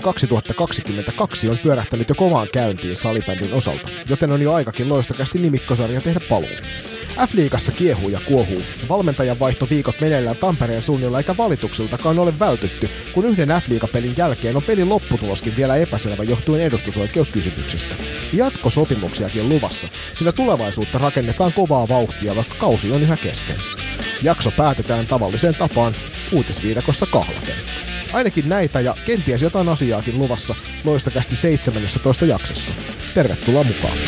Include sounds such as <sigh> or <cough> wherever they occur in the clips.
kausi 2022 on pyörähtänyt jo kovaan käyntiin salibändin osalta, joten on jo aikakin loistokästi nimikkosarja tehdä paluu. F-liigassa kiehuu ja kuohuu. Valmentajan viikot meneillään Tampereen suunnilla eikä valituksiltakaan ole vältytty, kun yhden F-liigapelin jälkeen on pelin lopputuloskin vielä epäselvä johtuen edustusoikeuskysymyksistä. Jatkosopimuksiakin luvassa, sillä tulevaisuutta rakennetaan kovaa vauhtia, vaikka kausi on yhä kesken. Jakso päätetään tavalliseen tapaan uutisviidakossa kahlaten. Ainakin näitä ja kenties jotain asiaakin luvassa loistakästi 17 jaksossa. Tervetuloa mukaan!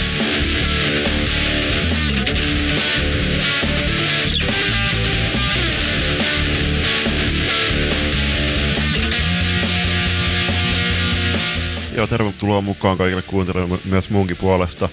Joo, tervetuloa mukaan kaikille kuuntelijoille myös muunkin puolesta.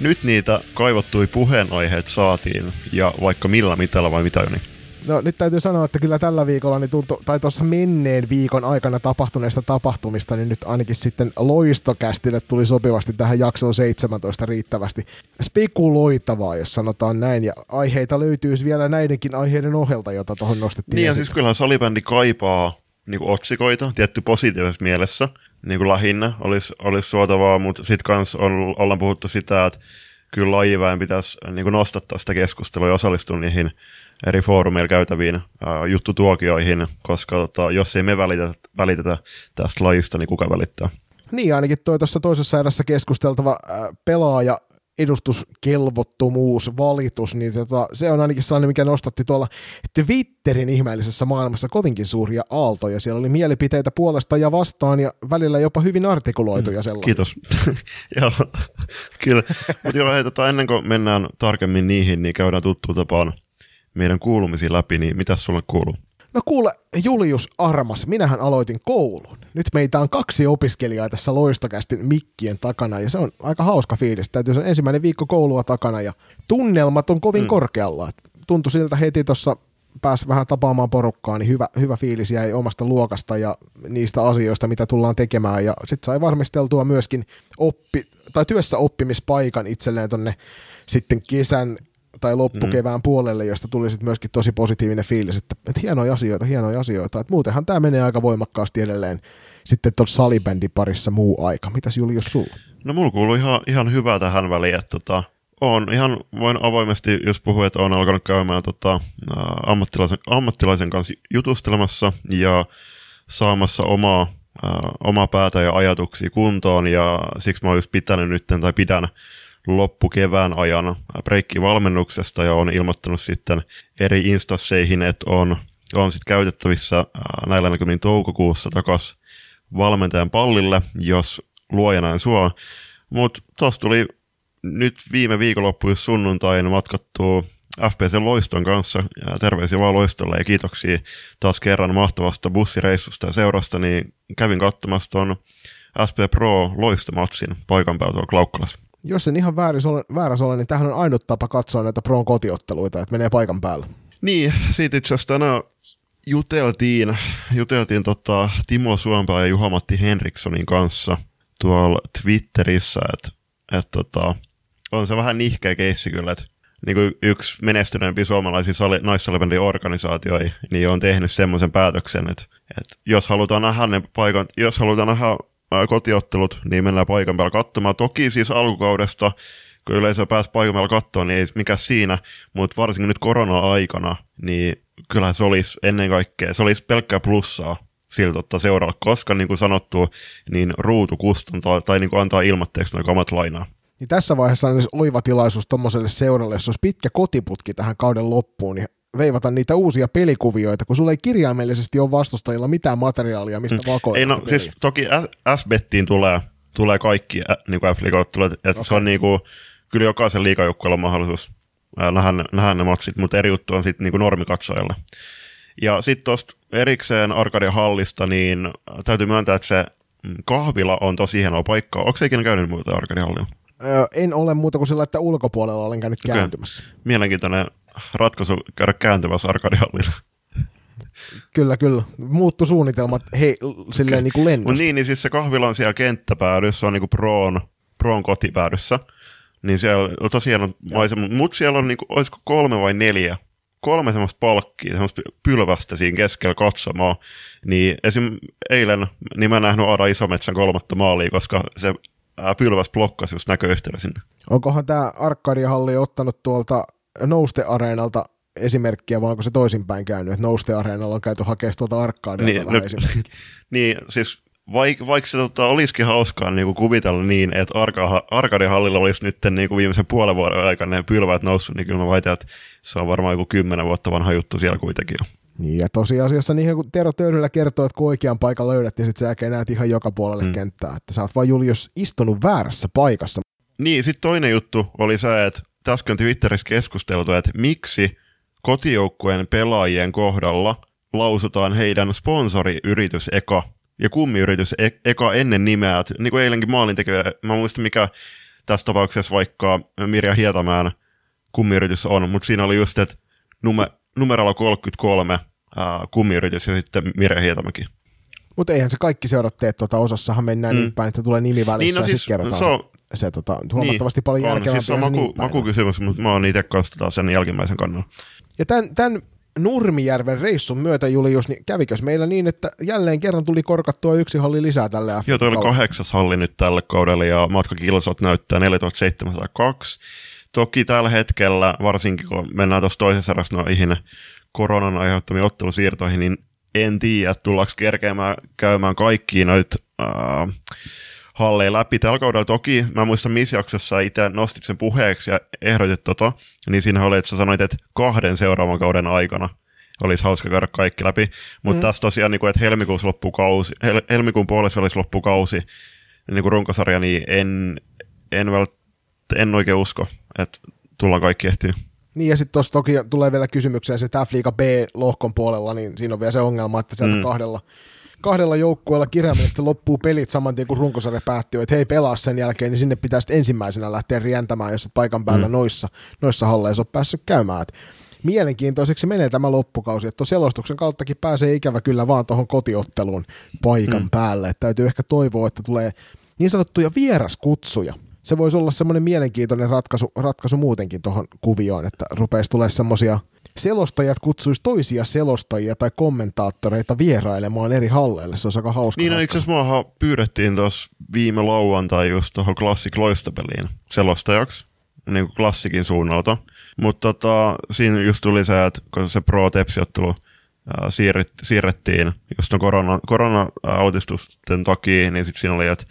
Nyt niitä kaivattui puheenaiheet saatiin, ja vaikka millä mitalla vai mitä Joni? No nyt täytyy sanoa, että kyllä tällä viikolla, niin tuntu, tai tuossa menneen viikon aikana tapahtuneista tapahtumista, niin nyt ainakin sitten loistokästille tuli sopivasti tähän jaksoon 17 riittävästi spekuloitavaa, jos sanotaan näin, ja aiheita löytyisi vielä näidenkin aiheiden ohjelta, jota tuohon nostettiin Niin ja siis kyllähän salibändi kaipaa niin kuin otsikoita, tietty positiivisessa mielessä, niin kuin lähinnä olisi, olisi suotavaa, mutta sitten kanssa on, ollaan puhuttu sitä, että kyllä lajiväen pitäisi niin kuin nostattaa sitä keskustelua ja osallistua niihin eri foorumeilla käytäviin ää, juttutuokioihin, koska tota, jos ei me välitetä, välitetä tästä lajista, niin kuka välittää? Niin, ainakin toi tuossa toisessa erässä keskusteltava ää, pelaaja edustuskelvottomuus, valitus, niin tota, se on ainakin sellainen, mikä nostatti tuolla Twitterin ihmeellisessä maailmassa kovinkin suuria aaltoja. Siellä oli mielipiteitä puolesta ja vastaan ja välillä jopa hyvin artikuloituja mm, sellaisia. Kiitos. <laughs> joo, kyllä. Mutta joo, hei, tota, ennen kuin mennään tarkemmin niihin, niin käydään tuttuun tapaan meidän kuulumisiin läpi, niin mitä sulle kuuluu? No kuule, Julius Armas, minähän aloitin koulun. Nyt meitä on kaksi opiskelijaa tässä loistokästin mikkien takana ja se on aika hauska fiilis. Täytyy sen ensimmäinen viikko koulua takana ja tunnelmat on kovin mm. korkealla. Tuntui siltä heti tuossa pääsi vähän tapaamaan porukkaa, niin hyvä, hyvä fiilis jäi omasta luokasta ja niistä asioista, mitä tullaan tekemään. Ja sitten sai varmisteltua myöskin oppi, tai työssä oppimispaikan itselleen tonne sitten kesän tai loppukevään mm. puolelle, josta tuli sitten myöskin tosi positiivinen fiilis, että, että hienoja asioita, hienoja asioita. Että muutenhan tämä menee aika voimakkaasti edelleen sitten tuossa salibändin parissa muu aika. Mitäs Julius sulla? No mulla kuuluu ihan, ihan hyvää tähän väliin, että tota, on ihan, voin avoimesti, jos puhuu, että on alkanut käymään tota, ammattilaisen, ammattilaisen kanssa jutustelemassa ja saamassa omaa, ää, omaa päätä ja ajatuksia kuntoon ja siksi mä oon just pitänyt nyt tai pidän loppukevään ajan breikkivalmennuksesta ja on ilmoittanut sitten eri instasseihin, että on, on sitten käytettävissä näillä näkymin toukokuussa takaisin valmentajan pallille, jos luoja näin suo. Mutta tuossa tuli nyt viime viikonloppuun sunnuntain matkattua FPC Loiston kanssa, ja terveisiä vaan Loistolle ja kiitoksia taas kerran mahtavasta bussireissusta ja seurasta, niin kävin katsomassa tuon SP Pro Loistomatsin paikan tuolla Klaukkalassa jos en ihan väärässä ole, niin tähän on ainut tapa katsoa näitä Proon kotiotteluita, että menee paikan päälle. Niin, siitä itse asiassa tänään juteltiin, juteltiin tota Timo Suompää ja Juha-Matti Henrikssonin kanssa tuolla Twitterissä, että et tota, on se vähän nihkeä keissi kyllä, että niin kuin yksi menestyneempi suomalaisia naissalibändin organisaatioita, niin on tehnyt semmoisen päätöksen, että, että jos halutaan nähdä ne paikan, jos halutaan nähdä kotiottelut, niin mennään paikan päällä katsomaan. Toki siis alkukaudesta, kun yleisö pääsi paikan päällä katsomaan, niin ei mikä siinä, mutta varsinkin nyt korona-aikana, niin kyllä se olisi ennen kaikkea, se olisi pelkkää plussaa siltä ottaa koska niin kuin sanottu, niin ruutu kustantaa tai niin kuin antaa ilmatteeksi noin kamat lainaa. Niin tässä vaiheessa on oiva tilaisuus tuommoiselle seuralle, jos olisi pitkä kotiputki tähän kauden loppuun, niin veivata niitä uusia pelikuvioita, kun sulla ei kirjaimellisesti ole vastustajilla mitään materiaalia, mistä mm. vakoilla. Ei no, siis toki S-bettiin tulee, tulee kaikki niin kuin F-liigaottelut, että okay. se on niin kuin, kyllä jokaisen liikajoukkueella on mahdollisuus äh, nähdä, nähdä ne matsit, mutta eri juttu on sitten niin normikatsojalle. Ja sitten tuosta erikseen Arkadia Hallista, niin täytyy myöntää, että se mm, kahvila on tosi hienoa paikkaa. Onko se ikinä käynyt muuta Arkadia Hallilla? Öö, en ole muuta kuin sillä, että ulkopuolella olen käynyt okay. kääntymässä. Mielenkiintoinen ratkaisu käydä kääntymässä arkadihallilla. Kyllä, kyllä. Muuttu suunnitelmat hei, silleen niin kuin lennosta. niin, niin siis se kahvila on siellä kenttäpäädyssä, on niin kuin Proon, Proon kotipäädyssä. Niin siellä on tosiaan maisema, mutta siellä on niin kuin, olisiko kolme vai neljä kolme semmoista palkkia, semmoista pylvästä siinä keskellä katsomaa, niin esim. eilen niin mä nähnyt Ara Isometsän kolmatta maalia, koska se pylväs blokkasi just näköyhteyden sinne. Onkohan tämä Arkadiahalli ottanut tuolta Nouste-areenalta esimerkkiä, vai onko se toisinpäin käynyt, että Nouste-areenalla on käyty hakemaan tuolta Arkadialta niin, vähän no, <laughs> niin, siis vaik, vaikka se tota, olisikin hauskaa niin kuin kuvitella niin, että Arka, Arkadihallilla olisi nyt niin kuin viimeisen puolen vuoden aikana ne pylväät noussut, niin kyllä mä väitän, että se on varmaan joku kymmenen vuotta vanha juttu siellä kuitenkin jo. Niin, ja tosiasiassa niin kun Tero Töyryllä kertoo, että kun oikean paikan löydät, niin sitten sä näet ihan joka puolelle mm. kenttää, että sä oot vaan Julius istunut väärässä paikassa. Niin, sitten toinen juttu oli se, että on Twitterissä keskusteltu, että miksi kotijoukkueen pelaajien kohdalla lausutaan heidän sponsoriyritys eka ja kummiyritys e- eka ennen nimeä. Et, niin kuin eilenkin maalintekijä, mä muistan mikä tässä tapauksessa vaikka Mirja Hietamäen kummiyritys on, mutta siinä oli just, että nume, numerolla 33 ää, kummiyritys ja sitten Mirja Hietamäki. Mutta eihän se kaikki seurat tee, tuota, osassahan mennään mm. niin päin, että tulee nimi välissä niin, no ja siis, sitten kerrotaan. Se on, se tota, huomattavasti niin, paljon järkevämpi. Siis se on maku, niin makukysymys, mutta mä oon itse kanssa sen jälkimmäisen kannalla. Ja tämän, tämän Nurmijärven reissun myötä, Julius, niin kävikös meillä niin, että jälleen kerran tuli korkattua yksi halli lisää tälle Joo, toi oli kahdeksas halli nyt tälle kaudelle ja matkakilsot näyttää 4702. Toki tällä hetkellä, varsinkin kun mennään tuossa toisessa erässä noihin koronan aiheuttamiin ottelusiirtoihin, niin en tiedä, tullaanko kerkeämään käymään kaikkiin noita äh, halleja läpi. Tällä kaudella toki, mä muistan missä jaksossa itse nostit sen puheeksi ja ehdotit tota, niin siinä oli, että sä sanoit, että kahden seuraavan kauden aikana olisi hauska käydä kaikki läpi. Mutta mm. tässä tosiaan, niin kuin, että helmikuussa loppuu kausi, hel- helmikuun puolessa loppuu kausi, niin kuin runkosarja, niin en, en, vält, en oikein usko, että tullaan kaikki ehtiä. Niin ja sitten tuossa toki tulee vielä kysymykseen se F-liiga B-lohkon puolella, niin siinä on vielä se ongelma, että sieltä mm. kahdella kahdella joukkueella kirjaimellisesti loppuu pelit saman tien, kun runkosarja päättyy, että hei pelaa sen jälkeen, niin sinne pitää sitten ensimmäisenä lähteä rientämään, jos paikan päällä mm. noissa, noissa halleissa on päässyt käymään. Et mielenkiintoiseksi menee tämä loppukausi, että selostuksen kauttakin pääsee ikävä kyllä vaan tuohon kotiotteluun paikan mm. päälle. Et täytyy ehkä toivoa, että tulee niin sanottuja vieraskutsuja. Se voisi olla semmoinen mielenkiintoinen ratkaisu, ratkaisu muutenkin tuohon kuvioon, että rupeisi tulee semmoisia – selostajat kutsuisi toisia selostajia tai kommentaattoreita vierailemaan eri halleille. Se olisi aika hauska. Niin, no, itse asiassa pyydettiin tuossa viime lauantai just tuohon Classic Loistopeliin selostajaksi, niin kuin klassikin suunnalta. Mutta tota, siinä just tuli se, että kun se Pro Tepsi-ottelu siirret, siirrettiin just no korona, korona-autistusten takia, niin sitten siinä oli, että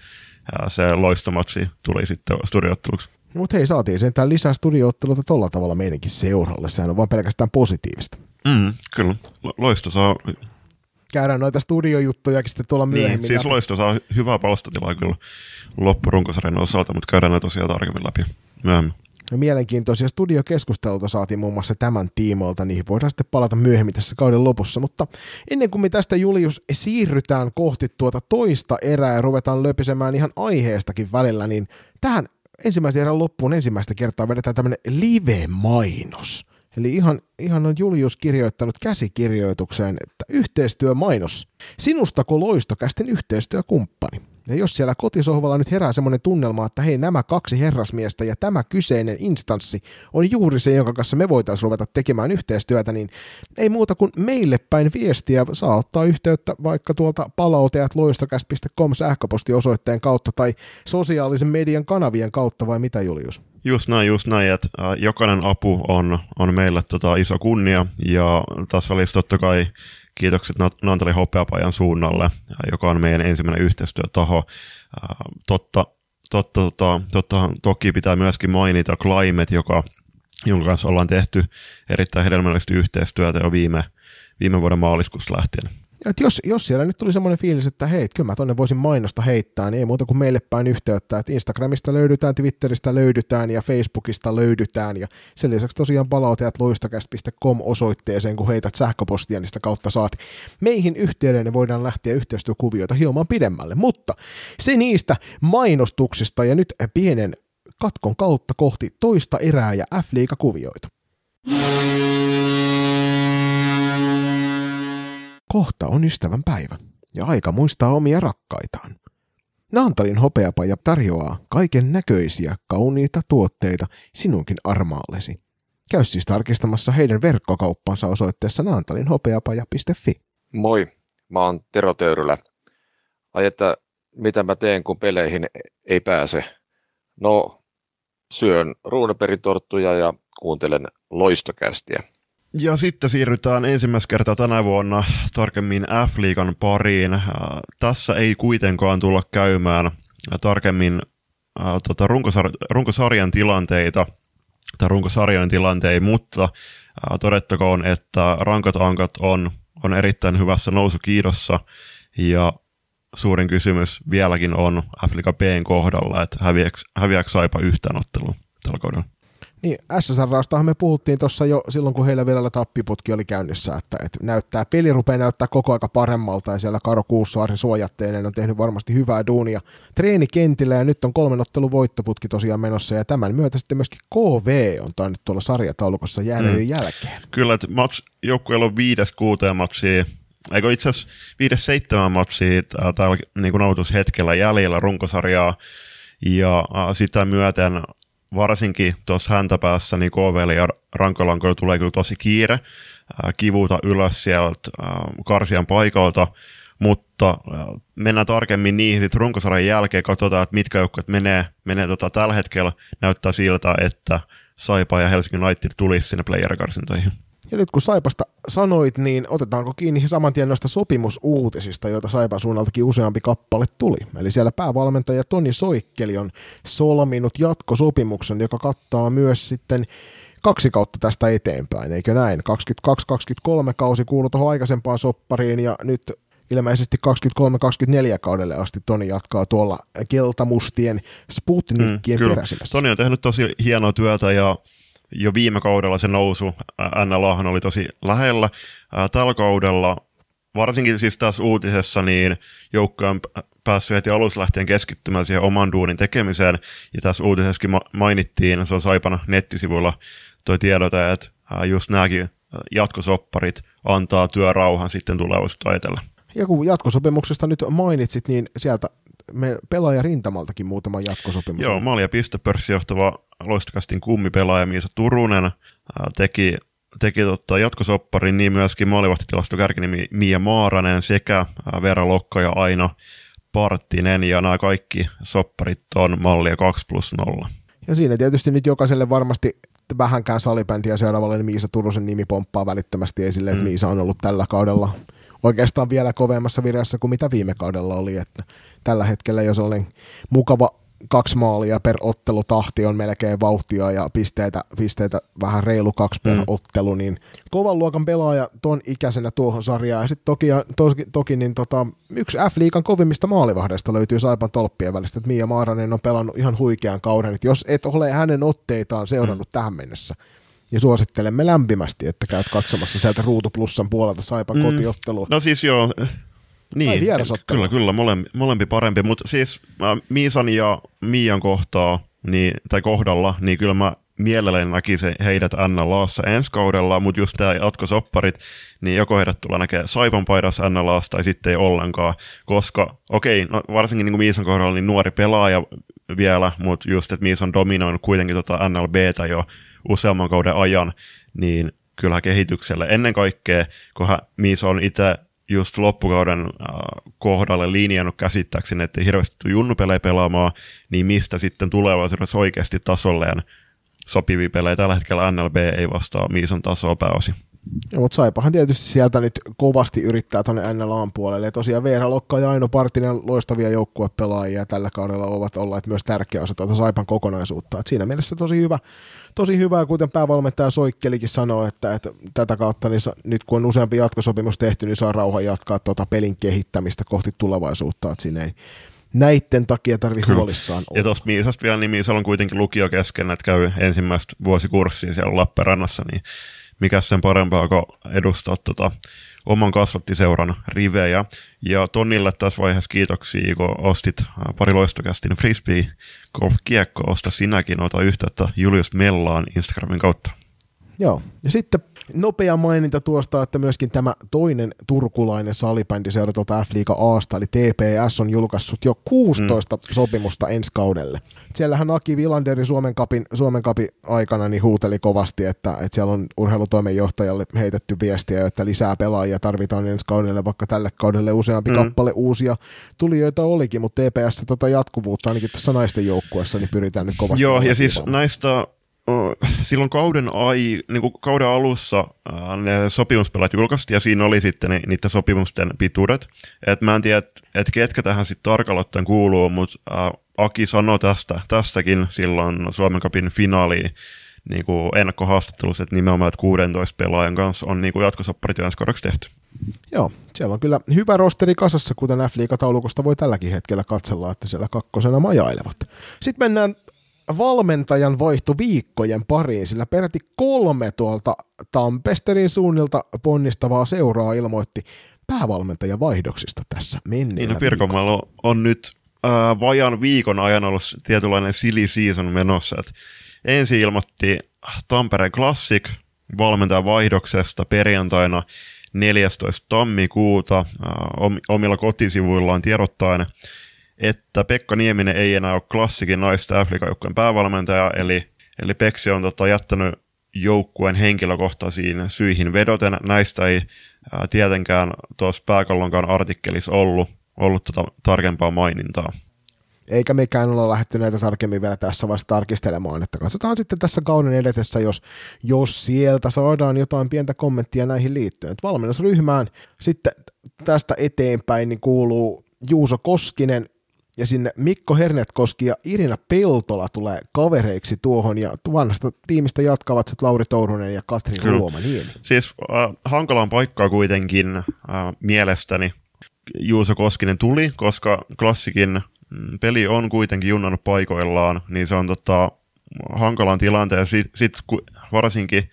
se loistomatsi tuli sitten studiootteluksi. Mutta hei, saatiin sentään lisää studiootteluita tolla tavalla meidänkin seuralle. Sehän on vaan pelkästään positiivista. Mm, kyllä. Loisto saa... Käydään noita studiojuttujakin sitten tuolla niin, myöhemmin. Niin, siis Loisto saa hyvää palstatilaa kyllä loppurunkosarjan osalta, mutta käydään noita tosiaan tarkemmin läpi myöhemmin. Ja mielenkiintoisia studiokeskusteluita saatiin muun muassa tämän tiimoilta, niihin voidaan sitten palata myöhemmin tässä kauden lopussa, mutta ennen kuin me tästä Julius siirrytään kohti tuota toista erää ja ruvetaan löpisemään ihan aiheestakin välillä, niin tähän ensimmäisen erän loppuun ensimmäistä kertaa vedetään tämmöinen live-mainos. Eli ihan, ihan on Julius kirjoittanut käsikirjoitukseen, että yhteistyömainos. Sinustako loistokästin yhteistyökumppani? Ja jos siellä kotisohvalla nyt herää semmoinen tunnelma, että hei nämä kaksi herrasmiestä ja tämä kyseinen instanssi on juuri se, jonka kanssa me voitaisiin ruveta tekemään yhteistyötä, niin ei muuta kuin meille päin viestiä saa ottaa yhteyttä vaikka tuolta palauteat loistokäst.com sähköpostiosoitteen kautta tai sosiaalisen median kanavien kautta vai mitä Julius? Just näin, just näin, että äh, jokainen apu on, on meille tota, iso kunnia ja taas välissä totta kai kiitokset Nantali Hopeapajan suunnalle, joka on meidän ensimmäinen yhteistyötaho. Totta, totta, totta, totta, toki pitää myöskin mainita Climate, joka, jonka kanssa ollaan tehty erittäin hedelmällistä yhteistyötä jo viime, viime vuoden maaliskuusta lähtien. Et jos, jos siellä nyt tuli semmoinen fiilis, että hei, kyllä mä tonne voisin mainosta heittää, niin ei muuta kuin meille päin yhteyttä, että Instagramista löydetään, Twitteristä löydetään ja Facebookista löydetään ja sen lisäksi tosiaan palautajat loistakäst.com osoitteeseen, kun heität sähköpostia, niin sitä kautta saat meihin yhteyden ja voidaan lähteä yhteistyökuvioita hieman pidemmälle, mutta se niistä mainostuksista ja nyt pienen katkon kautta kohti toista erää ja F-liigakuvioita. Kohta on ystävän päivä ja aika muistaa omia rakkaitaan. Naantalin hopeapaja tarjoaa kaiken näköisiä kauniita tuotteita sinunkin armaallesi. Käy siis tarkistamassa heidän verkkokauppansa osoitteessa naantalinhopeapaja.fi. Moi, mä oon Tero Töyrylä. Ai että mitä mä teen, kun peleihin ei pääse? No, syön ruunaperitorttuja ja kuuntelen loistokästiä. Ja sitten siirrytään ensimmäistä kertaa tänä vuonna tarkemmin F-liigan pariin. Äh, tässä ei kuitenkaan tulla käymään tarkemmin äh, tota, runkosar- runkosarjan tilanteita tai runkosarjan tilanteita, mutta äh, todettakoon, että rankat ankat on, on erittäin hyvässä nousukiidossa ja suurin kysymys vieläkin on F-liiga Bn kohdalla, että häviääkö, häviääkö Saipa yhtään ottelua tällä kaudella. Niin, SSRastahan me puhuttiin tuossa jo silloin, kun heillä vielä tappiputki oli käynnissä, että, että näyttää, peli rupeaa näyttää koko aika paremmalta ja siellä Karo Kuussaari suojatteinen on tehnyt varmasti hyvää duunia treenikentillä ja nyt on kolmen ottelun voittoputki tosiaan menossa ja tämän myötä sitten myöskin KV on tainnut tuolla sarjataulukossa jäädä mm. jälkeen. Kyllä, että mats, joukkueella on viides kuuteen matsia eikö itse asiassa viides seitsemän matsia täällä niin nautushetkellä jäljellä runkosarjaa, ja sitä myöten varsinkin tuossa häntäpäässä niin KVL ja Rankolankoilla tulee kyllä tosi kiire kivuta ylös sieltä karsian paikalta, mutta mennään tarkemmin niihin sitten runkosarjan jälkeen, katsotaan, että mitkä joukkueet menee, menee tota, tällä hetkellä, näyttää siltä, että Saipa ja Helsingin United tulisi sinne player-karsintoihin. Ja nyt kun Saipasta sanoit, niin otetaanko kiinni saman tien noista sopimusuutisista, joita Saipan suunnaltakin useampi kappale tuli. Eli siellä päävalmentaja Toni Soikkeli on solminut jatkosopimuksen, joka kattaa myös sitten kaksi kautta tästä eteenpäin, eikö näin? 22-23 kausi kuuluu tuohon aikaisempaan soppariin ja nyt ilmeisesti 23-24 kaudelle asti Toni jatkaa tuolla keltamustien Sputnikien mm, peräsimessä. Toni on tehnyt tosi hienoa työtä ja jo viime kaudella se nousu NLAhan oli tosi lähellä. Tällä kaudella, varsinkin siis tässä uutisessa, niin joukkoja on päässyt heti alussa lähtien keskittymään siihen oman duunin tekemiseen. Ja tässä uutisessakin mainittiin, se on Saipan nettisivuilla toi tiedote, että just nämäkin jatkosopparit antaa työrauhan sitten tulevaisuutta ajatella. Ja kun jatkosopimuksesta nyt mainitsit, niin sieltä me pelaaja rintamaltakin muutama jatkosopimus. Joo, maali- ja pistepörssijohtava loistakastin kummipelaaja Miisa Turunen teki, teki tota, jatkosopparin, niin myöskin maalivahtitilasto kärkinimi Mia Maaranen sekä Vera Lokka ja Aino Parttinen, ja nämä kaikki sopparit on mallia 2 plus 0. Ja siinä tietysti nyt jokaiselle varmasti vähänkään salibändiä seuraavalle niin Miisa Turusen nimi pomppaa välittömästi esille, että mm. Miisa on ollut tällä kaudella oikeastaan vielä kovemmassa vireessä kuin mitä viime kaudella oli, että tällä hetkellä jo sellainen mukava kaksi maalia per ottelu tahti on melkein vauhtia ja pisteitä, pisteitä vähän reilu kaksi per mm. ottelu, niin kovan luokan pelaaja ton ikäisenä tuohon sarjaan. Ja sitten toki, toki, toki niin tota, yksi F-liigan kovimmista maalivahdeista löytyy Saipan tolppien välistä, että Mia Maaranen on pelannut ihan huikean kauden. että jos et ole hänen otteitaan seurannut mm. tähän mennessä, niin suosittelemme lämpimästi, että käyt katsomassa sieltä Ruutu Plussan puolelta Saipan mm. kotiottelua. No siis joo, niin, kyllä, kyllä, molempi, molempi parempi, mutta siis mä Miisan ja Mian kohtaa, niin, tai kohdalla, niin kyllä mä mielelläni näkisin heidät NLAssa ensi kaudella, mutta just tämä jatkosopparit, niin joko heidät tulee näkee Saipan paidassa NLAssa tai sitten ei ollenkaan, koska okei, okay, no varsinkin niin kuin Miisan kohdalla niin nuori pelaaja vielä, mutta just, että Miis on dominoinut kuitenkin tota NLBtä jo useamman kauden ajan, niin kyllä kehitykselle ennen kaikkea, kun Miis on itse just loppukauden äh, kohdalle linjannut käsittääkseni, että ei hirveästi tule junnupelejä pelaamaan, niin mistä sitten tulevaisuudessa oikeasti tasolleen sopivia pelejä. Tällä hetkellä NLB ei vastaa Miison tasoa pääosin. Ja, mutta Saipahan tietysti sieltä nyt kovasti yrittää tuonne NLAn puolelle. Ja tosiaan Veera Lokka ja Aino Partinen loistavia joukkuepelaajia tällä kaudella ovat olleet myös tärkeä osa tuota Saipan kokonaisuutta. Et siinä mielessä tosi hyvä, tosi hyvä, kuten päävalmentaja Soikkelikin sanoi, että, että tätä kautta niin nyt kun on useampi jatkosopimus tehty, niin saa rauha jatkaa tuota pelin kehittämistä kohti tulevaisuutta. Että siinä ei näitten takia tarvitse huolissaan olla. Ja tuossa Miisasta vielä, niin Miisalla on kuitenkin lukio kesken, että käy ensimmäistä vuosikurssia siellä Lappeenrannassa, niin mikä sen parempaa kuin edustaa tota, oman kasvattiseuran rivejä. Ja Tonnille tässä vaiheessa kiitoksia, kun ostit äh, pari loistokästin frisbee golf kiekko, osta sinäkin, ota yhteyttä Julius Mellaan Instagramin kautta. Joo, ja sitten nopea maininta tuosta, että myöskin tämä toinen turkulainen salibändi seura tuolta F-liiga Aasta, eli TPS, on julkaissut jo 16 mm. sopimusta ensi kaudelle. Siellähän Aki Vilanderi Suomen kapin, Suomen kapin aikana niin huuteli kovasti, että, että siellä on urheilutoimenjohtajalle heitetty viestiä, että lisää pelaajia tarvitaan ensi kaudelle, vaikka tälle kaudelle useampi mm. kappale uusia tulijoita olikin, mutta TPS tota jatkuvuutta ainakin tuossa naisten joukkueessa niin pyritään nyt kovasti. Joo, ja siis näistä silloin kauden, ai, niin kuin kauden alussa ne sopimuspelat julkaistiin ja siinä oli sitten ni, niiden sopimusten pituudet. Et mä en tiedä, että et ketkä tähän sitten tarkalleen kuuluu, mutta Aki sanoi tästä, tästäkin silloin Suomen kapin finaaliin niin kuin ennakkohaastattelussa, että nimenomaan että 16 pelaajan kanssa on niin jatkosopparit ensi tehty. Joo, siellä on kyllä hyvä rosteri kasassa, kuten F-liigataulukosta voi tälläkin hetkellä katsella, että siellä kakkosena majailevat. Sitten mennään valmentajan vaihto viikkojen pariin, sillä peräti kolme tuolta Tampesterin suunnilta ponnistavaa seuraa ilmoitti päävalmentajan vaihdoksista tässä menneellä Niin, no Pirkanmaalla on nyt äh, vajan viikon ajan ollut tietynlainen silly season menossa. Et ensin ilmoitti Tampereen Classic valmentajan vaihdoksesta perjantaina 14. tammikuuta äh, omilla kotisivuillaan tiedottaen, että Pekka Nieminen ei enää ole klassikin naisten Afrikan päävalmentaja, eli, eli Peksi on tota, jättänyt joukkueen henkilökohtaisiin syihin vedoten. Näistä ei ää, tietenkään tuossa pääkallonkaan artikkelissa ollut, ollut tota, tarkempaa mainintaa. Eikä mekään olla lähdetty näitä tarkemmin vielä tässä vaiheessa tarkistelemaan, että katsotaan sitten tässä kauden edetessä, jos, jos sieltä saadaan jotain pientä kommenttia näihin liittyen. Et valmennusryhmään sitten tästä eteenpäin niin kuuluu Juuso Koskinen, ja sinne Mikko Hernetkoski ja Irina Peltola tulee kavereiksi tuohon, ja vanhasta tiimistä jatkavat sitten Lauri Tourunen ja Katri Ruomaniemi. Siis äh, hankalaan paikkaa kuitenkin äh, mielestäni Juuso Koskinen tuli, koska klassikin mm, peli on kuitenkin junnannut paikoillaan, niin se on tota, hankalan tilanteen, ja sitten sit, varsinkin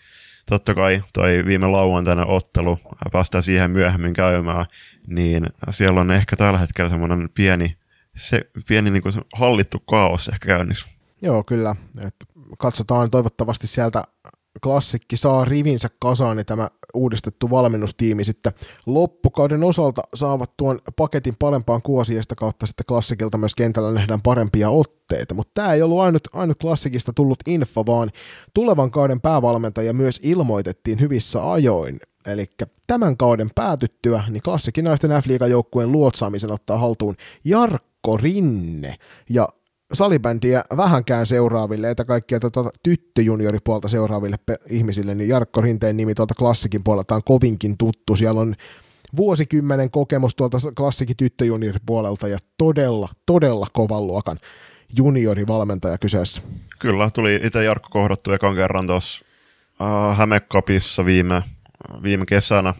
totta kai toi viime lauantainen ottelu, päästään siihen myöhemmin käymään, niin siellä on ehkä tällä hetkellä semmoinen pieni se pieni niin kuin hallittu kaos ehkä käynnissä. Joo, kyllä. Et katsotaan toivottavasti sieltä klassikki saa rivinsä kasaan, niin tämä uudistettu valmennustiimi sitten loppukauden osalta saavat tuon paketin parempaan kuosiesta kautta sitten klassikilta myös kentällä nähdään parempia otteita, mutta tämä ei ollut ainut, ainut klassikista tullut info, vaan tulevan kauden päävalmentaja myös ilmoitettiin hyvissä ajoin, Eli tämän kauden päätyttyä, niin klassikin naisten f joukkueen luotsaamisen ottaa haltuun Jarkko Mikko Rinne ja salibändiä vähänkään seuraaville, että kaikkia tuota tyttöjunioripuolta seuraaville ihmisille, niin Jarkko Rinteen nimi tuolta klassikin puolelta on kovinkin tuttu. Siellä on vuosikymmenen kokemus tuolta klassikin tyttöjunioripuolelta ja todella, todella kovan luokan juniorivalmentaja kyseessä. Kyllä, tuli itse Jarkko kohdattu ekan kerran tuossa äh, Hämekapissa viime, viime kesänä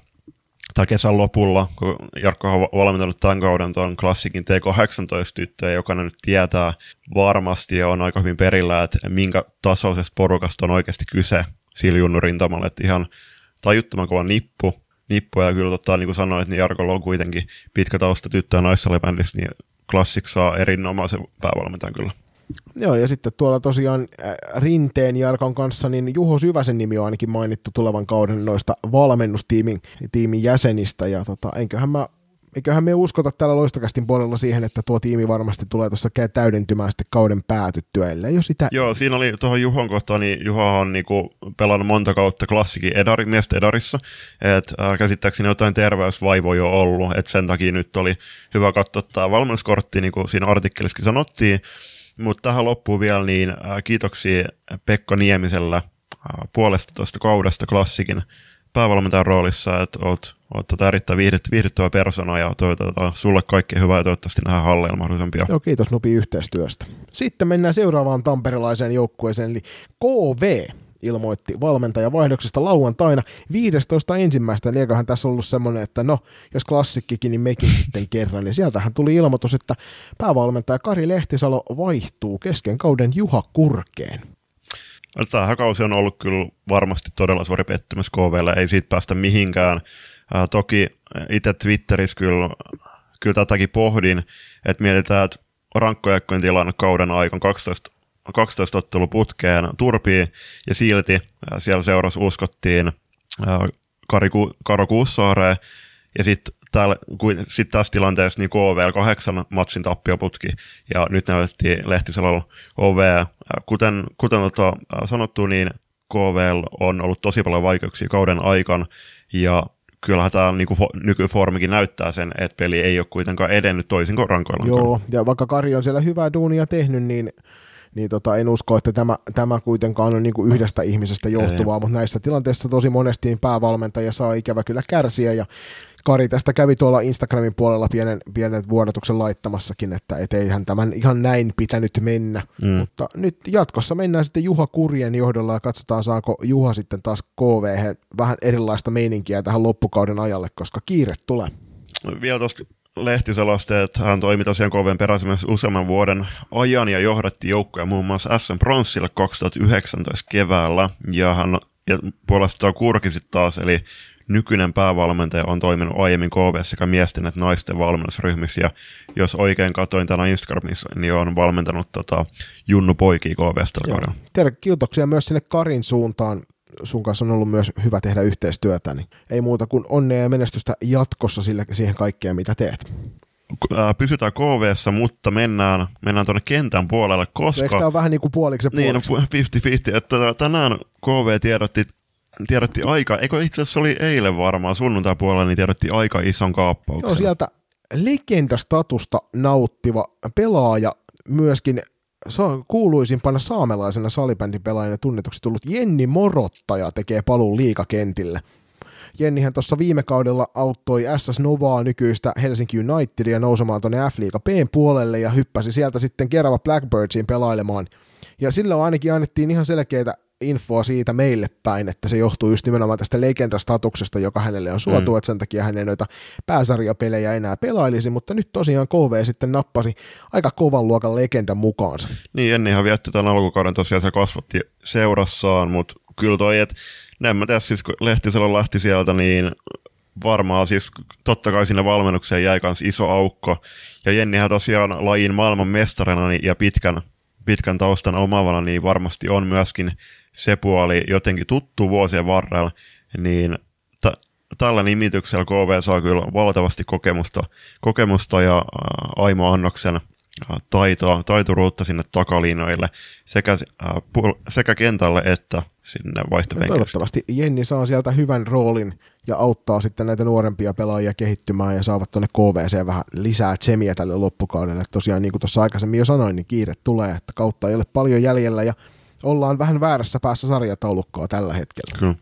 tai kesän lopulla, kun Jarkko on valmentanut tämän kauden tuon klassikin T18-tyttöjä, joka nyt tietää varmasti ja on aika hyvin perillä, että minkä tasoisesta porukasta on oikeasti kyse sillä junnurintamalla, että ihan tajuttoman kova nippu, nippu ja kyllä totta, niin kuin sanoin, niin Jarkolla on kuitenkin pitkä tausta tyttö- ja naissalibändissä, niin Classic saa erinomaisen päävalmentajan kyllä. Joo, ja sitten tuolla tosiaan Rinteen Jarkon kanssa, niin Juho Syväsen nimi on ainakin mainittu tulevan kauden noista valmennustiimin tiimin jäsenistä, ja tota, enköhän mä eiköhän me uskota täällä loistokästin puolella siihen, että tuo tiimi varmasti tulee tuossa täydentymään sitten kauden päätyttyä, ellei jo sitä. Joo, siinä oli tuohon Juhon kohtaan, niin Juho on niinku pelannut monta kautta klassikin edari, miestä edarissa, että äh, käsittääkseni jotain terveysvaivoja jo ollut, että sen takia nyt oli hyvä katsoa tämä valmennuskortti, niin kuin siinä artikkelissakin sanottiin, mutta tähän loppuu vielä niin äh, kiitoksia Pekka Niemisellä äh, puolesta tuosta kaudesta klassikin päävalmentajan roolissa, että oot, oot tota erittäin viihdyt, viihdyttävä persona ja toivotetaan sulle kaikkea hyvää ja toivottavasti nähdään halleilla mahdollisimman pian. Joo, kiitos Nupi yhteistyöstä. Sitten mennään seuraavaan tamperelaiseen joukkueeseen, eli KV ilmoitti valmentajavaihdoksesta lauantaina 15. ensimmäistä, eli eiköhän tässä ollut semmoinen, että no, jos klassikkikin, niin mekin <laughs> sitten kerran. Ja sieltähän tuli ilmoitus, että päävalmentaja Kari Lehtisalo vaihtuu kesken kauden Juha Kurkeen. Tämä kausi on ollut kyllä varmasti todella suuri pettymys KVlle, ei siitä päästä mihinkään. Ää, toki itse Twitterissä kyllä, kyllä tätäkin pohdin, että mietitään, että rankkojaikkojen tilanne kauden aikana 12 12 ottelu putkeen turpiin, ja silti siellä seurassa uskottiin Kari Ku, Karo Kuussaareen, ja sitten täällä, sit tässä tilanteessa niin KVL kahdeksan matsin tappioputki, ja nyt näytettiin Lehtisellä OV. Kuten, kuten tota, sanottu, niin KVL on ollut tosi paljon vaikeuksia kauden aikana, ja kyllähän tämä niin nykyformikin näyttää sen, että peli ei ole kuitenkaan edennyt toisin kuin rankoilla. Joo, ja vaikka Kari on siellä hyvää duunia tehnyt, niin niin tota, en usko, että tämä, tämä kuitenkaan on niin kuin yhdestä ihmisestä johtuvaa, Ei. mutta näissä tilanteissa tosi monesti päävalmentaja saa ikävä kyllä kärsiä, ja Kari tästä kävi tuolla Instagramin puolella pienen, pienen vuodatuksen laittamassakin, että et eihän tämän ihan näin pitänyt mennä. Mm. Mutta nyt jatkossa mennään sitten Juha Kurjen johdolla ja katsotaan saako Juha sitten taas KV vähän erilaista meininkiä tähän loppukauden ajalle, koska kiire tulee. Vielä tuosta lehtiseloste, että hän toimi tosiaan KVn peräisemmässä useamman vuoden ajan ja johdatti joukkoja muun muassa SM Bronssille 2019 keväällä. Ja hän ja puolestaan Kurki sitten taas, eli nykyinen päävalmentaja on toiminut aiemmin KV sekä miesten että naisten valmennusryhmissä, ja jos oikein katsoin tänä Instagramissa, niin on valmentanut tota, Junnu Poikia KV kaudella. kiitoksia myös sinne Karin suuntaan. Sun kanssa on ollut myös hyvä tehdä yhteistyötä, niin ei muuta kuin onnea ja menestystä jatkossa sille, siihen kaikkeen, mitä teet. Pysytään kv mutta mennään, mennään tuonne kentän puolelle, koska... Eikö tämä ole vähän niin kuin puoliksi? Niin, 50-50, että tänään KV tiedotti tiedotti aika, eikö itse asiassa oli eilen varmaan sunnuntai puolella, niin tiedotti aika ison kaappauksen. Joo, sieltä legendastatusta nauttiva pelaaja myöskin kuuluisimpana saamelaisena salibändin pelaajana tunnetuksi tullut Jenni Morottaja tekee paluun liikakentille. Jennihän tuossa viime kaudella auttoi SS Novaa nykyistä Helsinki Unitedia nousemaan tuonne F-liiga puolelle ja hyppäsi sieltä sitten Kerava Blackbirdsiin pelailemaan. Ja sillä ainakin annettiin ihan selkeitä infoa siitä meille päin, että se johtuu just nimenomaan tästä legendastatuksesta, joka hänelle on suotu, mm. että sen takia hän ei noita pääsarjapelejä enää pelailisi, mutta nyt tosiaan KV sitten nappasi aika kovan luokan legendan mukaansa. Niin, Ennihan vietti tämän alkukauden tosiaan se kasvatti seurassaan, mutta kyllä toi, että en mä tiedä, siis kun Lehtisellä lähti sieltä, niin varmaan siis totta kai sinne valmennukseen jäi myös iso aukko. Ja Jennihän tosiaan lajin maailman mestarina niin- ja pitkän, pitkän taustan omavana, niin varmasti on myöskin se puoli jotenkin tuttu vuosien varrella, niin t- tällä nimityksellä KV saa kyllä valtavasti kokemusta, kokemusta ja äh, Aimo Annoksen äh, taitoa, taituruutta sinne takaliinoille sekä, äh, sekä kentälle että sinne vaihtopenkille. Toivottavasti Jenni saa sieltä hyvän roolin ja auttaa sitten näitä nuorempia pelaajia kehittymään ja saavat tuonne KVC vähän lisää tsemiä tälle loppukaudelle. Tosiaan niin kuin tuossa aikaisemmin jo sanoin, niin kiire tulee, että kautta ei ole paljon jäljellä ja ollaan vähän väärässä päässä sarjataulukkoa tällä hetkellä. Kyllä.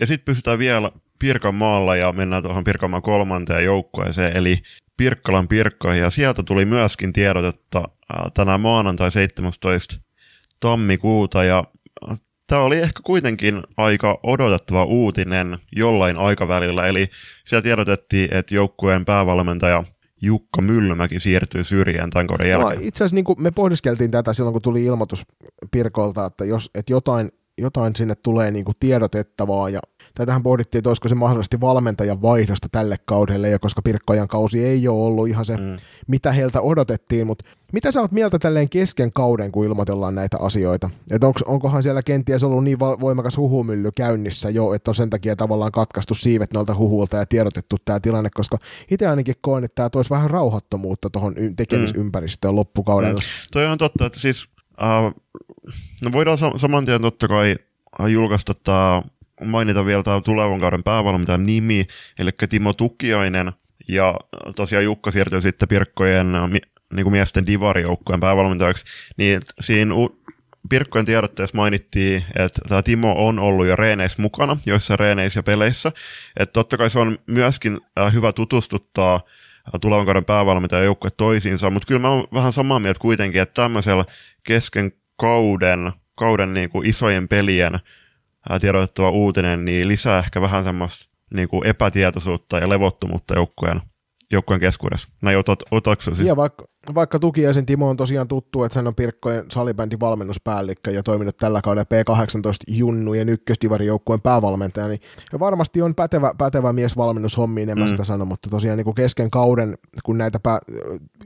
Ja sitten pysytään vielä Pirkanmaalla ja mennään tuohon Pirkanmaan kolmanteen joukkueeseen, eli Pirkkalan Pirkkoihin. Ja sieltä tuli myöskin tiedotetta tänään maanantai 17. tammikuuta. Ja tämä oli ehkä kuitenkin aika odotettava uutinen jollain aikavälillä. Eli siellä tiedotettiin, että joukkueen päävalmentaja – Jukka Myllymäki siirtyy syrjään tämän kauden jälkeen. No, itse asiassa niin me pohdiskeltiin tätä silloin, kun tuli ilmoitus Pirkolta, että jos että jotain, jotain sinne tulee niin kuin tiedotettavaa ja Tätähän pohdittiin, että olisiko se mahdollisesti valmentajan vaihdosta tälle kaudelle, ja koska Pirkkojan kausi ei ole ollut ihan se, mm. mitä heiltä odotettiin, mutta mitä sä oot mieltä tälleen kesken kauden, kun ilmoitellaan näitä asioita? Että onko, onkohan siellä kenties ollut niin voimakas huhumylly käynnissä jo, että on sen takia tavallaan katkaistu siivet noilta huhuilta ja tiedotettu tämä tilanne, koska itse ainakin koen, että tämä toisi vähän rauhattomuutta tuohon tekemisympäristöön mm. loppukaudella. Mm. Toi on totta, että siis uh, no voidaan saman tien totta kai julkaista tämä mainita vielä tämä tulevan kauden päävalmentajan nimi, eli Timo Tukiainen, ja tosiaan Jukka siirtyi sitten Pirkkojen niin kuin miesten divarijoukkueen päävalmentajaksi, niin siinä Pirkkojen tiedotteessa mainittiin, että tämä Timo on ollut jo reeneissä mukana, joissa reeneissä ja peleissä. Että totta kai se on myöskin äh, hyvä tutustuttaa äh, tulevan kauden päävalmentajan joukkue toisiinsa, mutta kyllä mä oon vähän samaa mieltä kuitenkin, että tämmöisellä kesken kauden, kauden niin kuin isojen pelien tiedotettava uutinen, niin lisää ehkä vähän semmoista niin kuin epätietoisuutta ja levottomuutta joukkueen, joukkueen keskuudessa. Näin otat, otatko Ja vaikka, vaikka tukiaisen Timo on tosiaan tuttu, että hän on Pirkkojen salibändin valmennuspäällikkö ja toiminut tällä kaudella P18 Junnujen ykköstivarijoukkueen päävalmentaja, niin varmasti on pätevä, pätevä mies valmennushommiin, en mä mm. sitä sano, mutta tosiaan niin kuin kesken kauden, kun näitä pää,